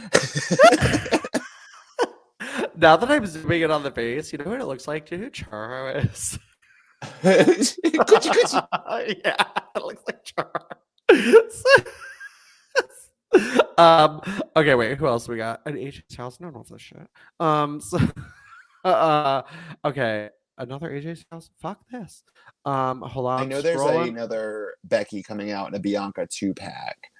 [SPEAKER 1] now that I'm zooming in on the face, you know what it looks like? Do you know who Charo is?
[SPEAKER 2] Coochie coochie.
[SPEAKER 1] yeah, it looks like Charo. Um. Okay. Wait. Who else we got? An AJ's house. No no, this shit. Um. So. (laughs) Uh. Okay. Another AJ's house. Fuck this. Um. Hold on.
[SPEAKER 2] I know there's
[SPEAKER 1] scrolling.
[SPEAKER 2] another Becky coming out in a Bianca two pack.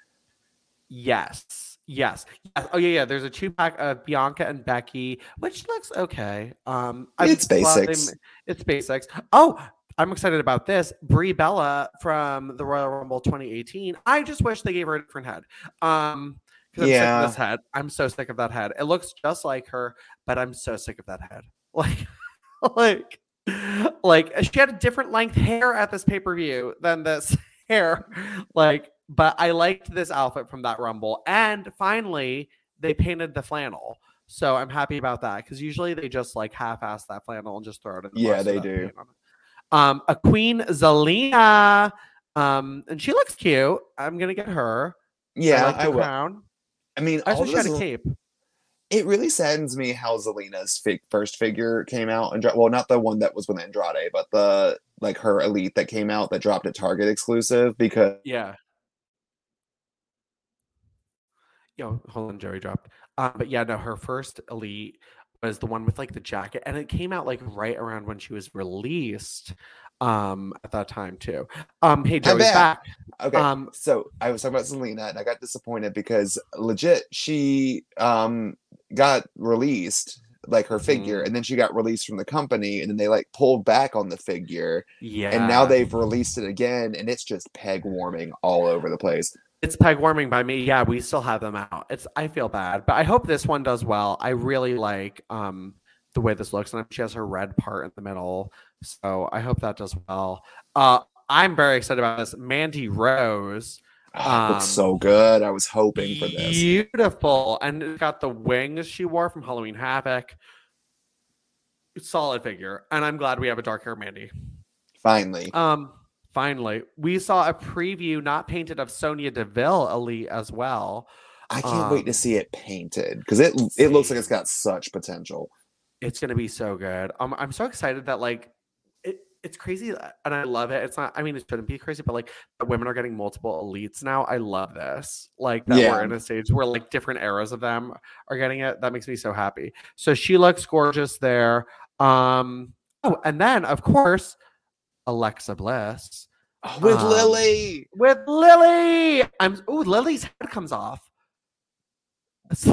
[SPEAKER 1] Yes. Yes. yes. Oh yeah, yeah. There's a two pack of Bianca and Becky, which looks okay. Um,
[SPEAKER 2] It's
[SPEAKER 1] glad
[SPEAKER 2] basics.
[SPEAKER 1] It's basics. Oh, I'm excited about this. Brie Bella from the Royal Rumble 2018. I just wish they gave her a different head. Um, because I'm sick
[SPEAKER 2] Yeah.
[SPEAKER 1] of this head. I'm so sick of that head. It looks just like her, but I'm so sick of that head. (laughs) Like, like, like she had a different length hair at this pay per view than this (laughs) hair. Like, but I liked this outfit from that Rumble. And finally, they painted the flannel. So I'm happy about that because usually they just like half-ass that flannel and just throw it in. The
[SPEAKER 2] Yeah, they do.
[SPEAKER 1] Paint on it. Um, a Queen Zelina, um, and she looks cute. I'm gonna get her.
[SPEAKER 2] Yeah,
[SPEAKER 1] I like
[SPEAKER 2] I, will.
[SPEAKER 1] crown.
[SPEAKER 2] I mean,
[SPEAKER 1] I just wish she had a cape.
[SPEAKER 2] it really saddens me how Zelina's fig- first figure came out and dro- well, not the one that was with Andrade, but the like her elite that came out that dropped at Target exclusive because
[SPEAKER 1] Yeah. Yo, hold on, Jerry dropped. Um, but yeah, no, her first elite was the one with like the jacket, and it came out like right around when she was released. Um, at that time too. Um, hey, Joey's
[SPEAKER 2] back.
[SPEAKER 1] back.
[SPEAKER 2] okay.
[SPEAKER 1] Um,
[SPEAKER 2] so I was talking about Zelina and I got disappointed because legit she um got released like her figure
[SPEAKER 1] Mhm.
[SPEAKER 2] and then she got released from the company and then they like pulled back on the figure
[SPEAKER 1] Yeah,
[SPEAKER 2] and now they've released it again and it's just peg warming all over the place.
[SPEAKER 1] It's peg warming by me. Yeah, we still have them out. It's I feel bad, but I hope this one does well. I really like um the way this looks, and she has her red part in the middle. So I hope that does well. Uh I'm very excited about this. Mandy Rose.
[SPEAKER 2] Oh, it looks
[SPEAKER 1] Um,
[SPEAKER 2] so good. I was hoping for this.
[SPEAKER 1] Beautiful. And it's got the wings she wore from Halloween Havoc. Solid figure. And I'm glad we have a dark hair Mandy.
[SPEAKER 2] Finally.
[SPEAKER 1] Um, finally, we saw a preview not painted of Sonya Deville Elite as well.
[SPEAKER 2] I can't wait to
[SPEAKER 1] Um,
[SPEAKER 2] see it painted because it it looks like it's got such potential.
[SPEAKER 1] It's gonna be so good. Um, I'm so excited that like it, it's crazy and I love it. It's not. I mean, it shouldn't be crazy, but like that women are getting multiple elites now. I love this. Like that
[SPEAKER 2] Yeah.
[SPEAKER 1] we're in a stage where like different eras of them are getting it. That makes me so happy. So she looks gorgeous there. Um. Oh, and then of course, Alexa Bliss
[SPEAKER 2] Oh, with
[SPEAKER 1] Um,
[SPEAKER 2] Lilly.
[SPEAKER 1] with Lilly. I'm. Ooh, Lilly's head comes off. (laughs)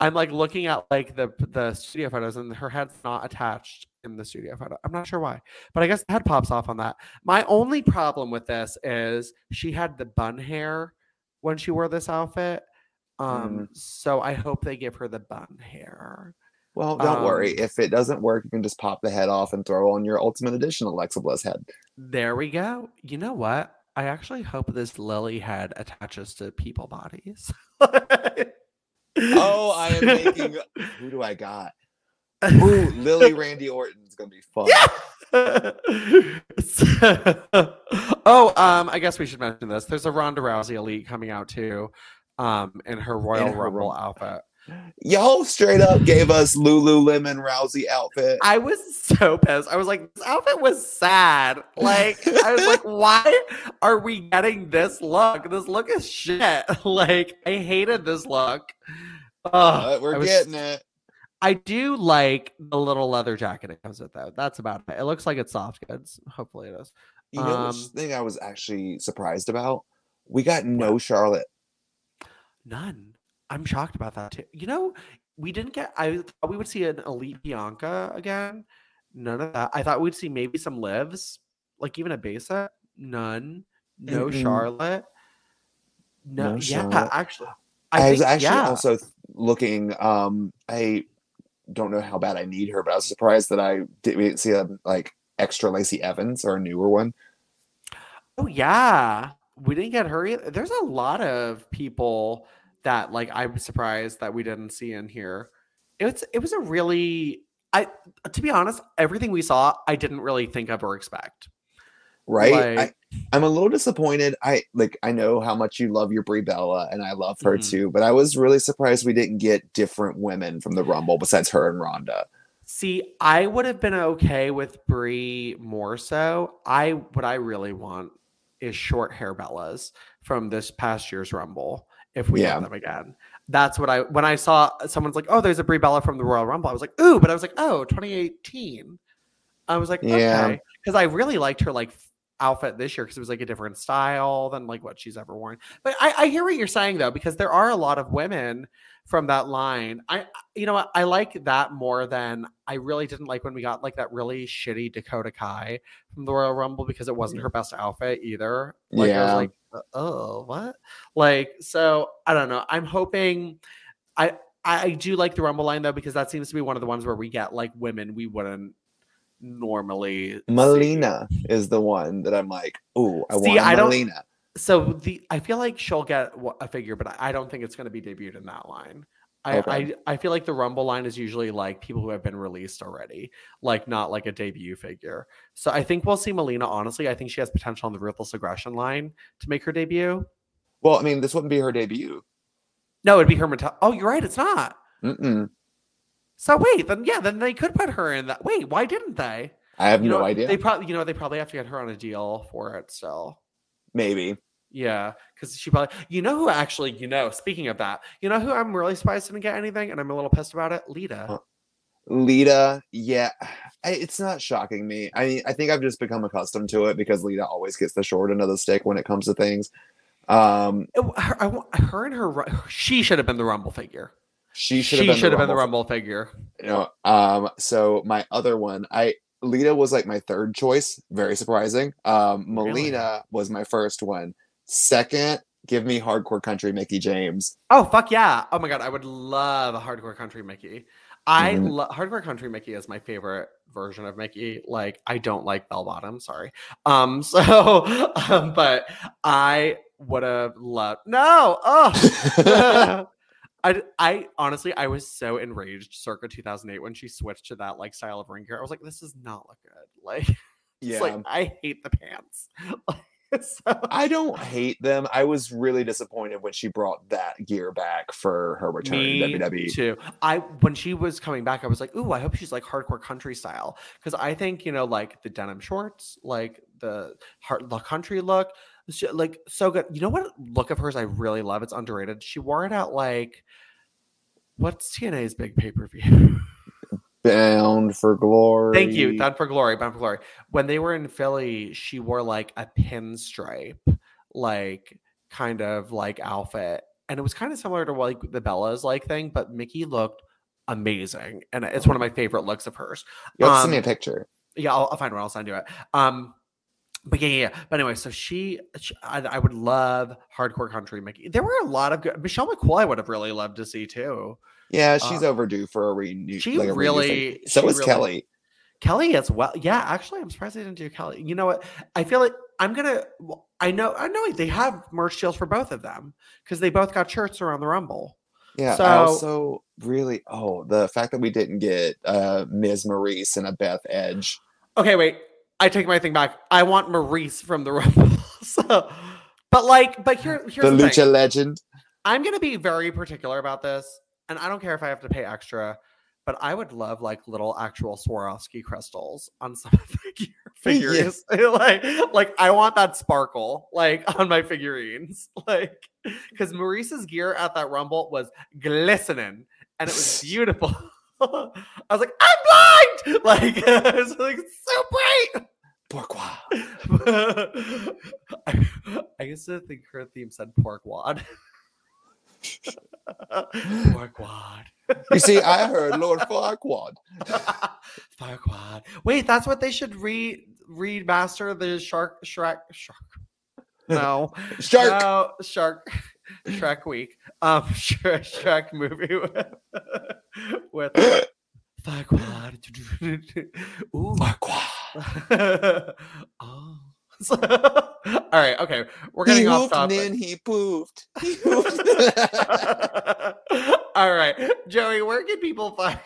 [SPEAKER 1] I'm like looking at like the the studio photos and her head's not attached in the studio photo. I'm not sure why, but I guess the head pops off on that. My only problem with this is she had the bun hair when she wore this outfit. Um, so I hope they give her the bun hair.
[SPEAKER 2] Well, don't worry.
[SPEAKER 1] um,
[SPEAKER 2] If it doesn't work, you can just pop the head off and throw on your Ultimate Edition Alexa Bliss head.
[SPEAKER 1] There we go. You know what? I actually hope this Lilly head attaches to people bodies.
[SPEAKER 2] Oh, I am making. (laughs) Who do I got? Ooh, Lilly (laughs) Randy Orton's gonna be fun. (laughs)
[SPEAKER 1] So- oh, um, I guess we should mention this. There's a Ronda Rousey elite coming out too, um, in her Royal
[SPEAKER 2] her
[SPEAKER 1] Rumble
[SPEAKER 2] Rum-
[SPEAKER 1] outfit.
[SPEAKER 2] Y'all straight up gave us Lululemon Rousey outfit.
[SPEAKER 1] I was so pissed. I was like, this outfit was sad. Like, I was like, (laughs) why are we getting this look? This look is shit. (laughs) Like, I hated this look. Ugh,
[SPEAKER 2] But we're
[SPEAKER 1] was-
[SPEAKER 2] getting it.
[SPEAKER 1] I do like the little leather jacket it comes with, though. That's about it. It looks like it's soft goods. Hopefully, it is.
[SPEAKER 2] You know
[SPEAKER 1] Um,
[SPEAKER 2] thing I was actually surprised about? We got no Charlotte.
[SPEAKER 1] None. I'm shocked about that too. You know, we didn't get. I thought we would see an elite Bianca again. None of that. I thought we'd see maybe some lives, like even a basic. None. No
[SPEAKER 2] Mm-mm.
[SPEAKER 1] Charlotte. No.
[SPEAKER 2] No
[SPEAKER 1] yeah. Actually,
[SPEAKER 2] I,
[SPEAKER 1] I,
[SPEAKER 2] was
[SPEAKER 1] think,
[SPEAKER 2] actually
[SPEAKER 1] yeah.
[SPEAKER 2] also looking. Um, I don't know how bad I need her, but I was surprised that I didn't see a like extra Lacey Evans or a newer one.
[SPEAKER 1] Oh yeah, we didn't get her. Either. There's a lot of people that like I'm surprised that we didn't see in here. It's it was a really I to be honest, everything we saw I didn't really think of or expect.
[SPEAKER 2] Right?
[SPEAKER 1] Like-
[SPEAKER 2] I, I'm a little disappointed. I like I know how much you love your Brie Bella, and I love her
[SPEAKER 1] Mhm.
[SPEAKER 2] too. But I was really surprised we didn't get different women from the Rumble besides her and Ronda.
[SPEAKER 1] See, I would have been okay with Brie more so. I what I really want is short hair Bellas from this past year's Rumble. If we
[SPEAKER 2] Yeah.
[SPEAKER 1] get them again, that's what I when I saw someone's like, "Oh, there's a Brie Bella from the Royal Rumble." I was like, "Ooh," but I was like, "Oh, 2018." I was like,
[SPEAKER 2] Yeah.
[SPEAKER 1] "Okay," because I really liked her like outfit this year because it was like a different style than like what she's ever worn. But I, I hear what you're saying though because there are a lot of women from that line. I you know what I like that more than I really didn't like when we got like that really shitty Dakota Kai from the Royal Rumble because it wasn't her best outfit either. Like I
[SPEAKER 2] Yeah.
[SPEAKER 1] was like, "Uh, oh, what? Like so I don't know. I'm hoping I I do like the Rumble line though because that seems to be one of the ones where we get like women we wouldn't normally see.
[SPEAKER 2] Melina is the one that I'm like, ooh, I
[SPEAKER 1] See,
[SPEAKER 2] want
[SPEAKER 1] I don't-
[SPEAKER 2] Melina.
[SPEAKER 1] So the I feel like she'll get a figure, but I- I don't think it's going to be debuted in that line. I,
[SPEAKER 2] Okay.
[SPEAKER 1] I I feel like the Rumble line is usually like people who have been released already, like not like a debut figure. So I think we'll see Melina. Honestly, I think she has potential on the Ruthless Aggression line to make her debut.
[SPEAKER 2] Well, I mean, this wouldn't be her debut.
[SPEAKER 1] No, it'd be her. Meta- oh, you're right. It's not.
[SPEAKER 2] Mm-mm.
[SPEAKER 1] So wait, then yeah, then they could put her in that. Wait, why didn't they?
[SPEAKER 2] I have
[SPEAKER 1] You
[SPEAKER 2] no
[SPEAKER 1] know,
[SPEAKER 2] idea.
[SPEAKER 1] They probably, you know, they probably have to get her on a deal for it So
[SPEAKER 2] Maybe.
[SPEAKER 1] Yeah, because she probably, you know, who actually, you know, speaking of that, you know, who I'm really surprised didn't get anything, and I'm a little pissed about it. Lita.
[SPEAKER 2] Huh. Lita, yeah, I, it's not shocking me. I mean, I think I've just become accustomed to it because Lita always gets the short end of the stick when it comes to things. Um,
[SPEAKER 1] her, I her and her, she should have been the Rumble figure.
[SPEAKER 2] She should have been,
[SPEAKER 1] should
[SPEAKER 2] the
[SPEAKER 1] have been the
[SPEAKER 2] Rumble
[SPEAKER 1] figure.
[SPEAKER 2] you know um so my other one i lita was like my third choice very surprising um
[SPEAKER 1] Really?
[SPEAKER 2] melina was my first one second give me hardcore country mickie james
[SPEAKER 1] Oh fuck yeah! Oh my god, I would love a hardcore country Mickie. I
[SPEAKER 2] Mhm.
[SPEAKER 1] love hardcore country Mickie is my favorite version of Mickie. Like I don't like bell bottom, sorry. Um, (laughs) so um, but I would have loved no. Oh, (laughs) (laughs) I I honestly I was so enraged circa 2008 when she switched to that like style of ring gear. I was like, this does not look good. (laughs) Like,
[SPEAKER 2] yeah
[SPEAKER 1] like I hate the pants. (laughs) so,
[SPEAKER 2] I don't hate them. I was really disappointed when she brought that gear back for her return
[SPEAKER 1] me
[SPEAKER 2] to WWE.
[SPEAKER 1] too. I when she was coming back, I was like, "Ooh, I hope she's like hardcore country style." Because I think you know, like the denim shorts, like the heart, the country look, she- like so good. You know what look of hers I really love? It's underrated. She wore it at like what's TNA's big pay per view? (laughs)
[SPEAKER 2] Bound for glory.
[SPEAKER 1] Thank you, Bound for Glory, Bound for Glory. When they were in Philly, she wore like a pinstripe, like kind of like outfit, and it was kind of similar to like the Bellas like thing, but Mickie looked amazing, and it's one of my favorite looks of hers.
[SPEAKER 2] You to send me a
[SPEAKER 1] Um,
[SPEAKER 2] picture.
[SPEAKER 1] Yeah, I'll, I'll find one. I'll send you it. Um, but yeah, yeah, yeah. But anyway, so she, she I, I would love hardcore country Mickie. There were a lot of good. Michelle McCool, I would have really loved to see too.
[SPEAKER 2] Yeah, she's
[SPEAKER 1] uh,
[SPEAKER 2] overdue for a renew.
[SPEAKER 1] she
[SPEAKER 2] like a
[SPEAKER 1] really-.
[SPEAKER 2] So
[SPEAKER 1] she
[SPEAKER 2] is
[SPEAKER 1] really-
[SPEAKER 2] Kelly.
[SPEAKER 1] Kelly as well. Yeah, actually, I'm surprised they didn't do Kelly. You know what? I feel like I'm gonna. I know. I know they have merch deals for both of them because they both got shirts around the Rumble.
[SPEAKER 2] Yeah.
[SPEAKER 1] So-
[SPEAKER 2] I also really oh the fact that we didn't get uh Ms. Maryse and a Beth Edge.
[SPEAKER 1] Okay, wait. I take my thing back. I want Maryse from the (laughs) Rumble. so, but like, but here, here's
[SPEAKER 2] the
[SPEAKER 1] the,
[SPEAKER 2] Lucha
[SPEAKER 1] thing.
[SPEAKER 2] legend.
[SPEAKER 1] I'm gonna be very particular about this, and I don't care if I have to pay extra. But I would love like little actual Swarovski crystals on some of the (laughs) figures. (laughs) like, like I want that sparkle like on my figurines. Like, because Maryse's gear at that Rumble was glistening and it was beautiful. (laughs) I was like, I'm blind. (laughs) Like, (laughs) it was like so bright.
[SPEAKER 2] Pourquoi?
[SPEAKER 1] I, I used to think her theme said pork wad. pork wad.
[SPEAKER 2] You see, I heard Lord Farquaad.
[SPEAKER 1] Farquaad. Wait, that's what they should re remaster the shark Shrek shark. No.
[SPEAKER 2] Shark.
[SPEAKER 1] No, shark Shrek week. Um (laughs) Shrek, Shrek movie (laughs) with, (coughs) with Farquaad. (laughs) Ooh.
[SPEAKER 2] Farquaad.
[SPEAKER 1] oh. So- all right, okay. We're
[SPEAKER 2] He
[SPEAKER 1] getting off
[SPEAKER 2] hooped and
[SPEAKER 1] topic.
[SPEAKER 2] then he poofed. He hooped.
[SPEAKER 1] All right, Joey, where can people find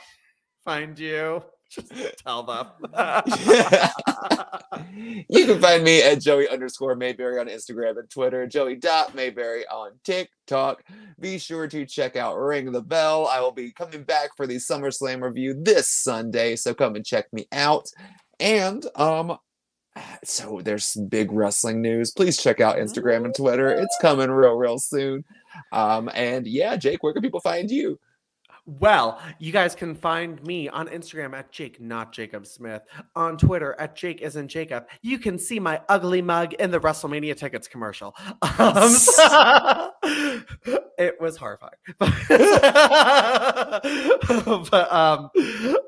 [SPEAKER 1] find you? (laughs) Just tell them. (laughs)
[SPEAKER 2] you can find me at Joey underscore Mayberry on Instagram and Twitter, Joey dot Mayberry on TikTok. Be sure to check out Ring the Bell. I will be coming back for the SummerSlam review this Sunday, so come and check me out. And um, so there's big wrestling news. Please check out Instagram and Twitter. It's coming real, real soon. Um, and yeah, Jake, where can people find you?
[SPEAKER 1] Well, you guys can find me on Instagram at Jake, not Jacob Smith, on Twitter at Jake isn't Jacob. You can see my ugly mug in the WrestleMania tickets commercial. Um, (laughs) (laughs) it was horrifying. (laughs) but um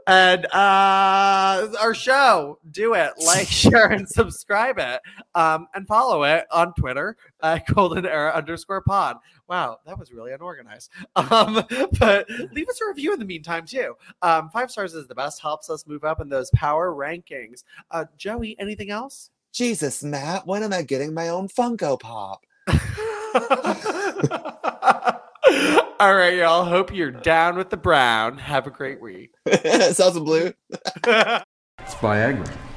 [SPEAKER 1] and uh our show, do it, like, share, and subscribe it. Um and follow it on Twitter at Golden Era underscore pod. Wow, that was really unorganized. (laughs) Um, but leave us a review in the meantime too. Um, five stars is the best, helps us move up in those power rankings. Uh, Joey, anything else?
[SPEAKER 2] Jesus, Matt, when am I getting my own Funko Pop? (laughs) (laughs)
[SPEAKER 1] All right, y'all. Hope you're down with the brown. Have a great week.
[SPEAKER 2] Selsun Blue.
[SPEAKER 7] It's Viagra.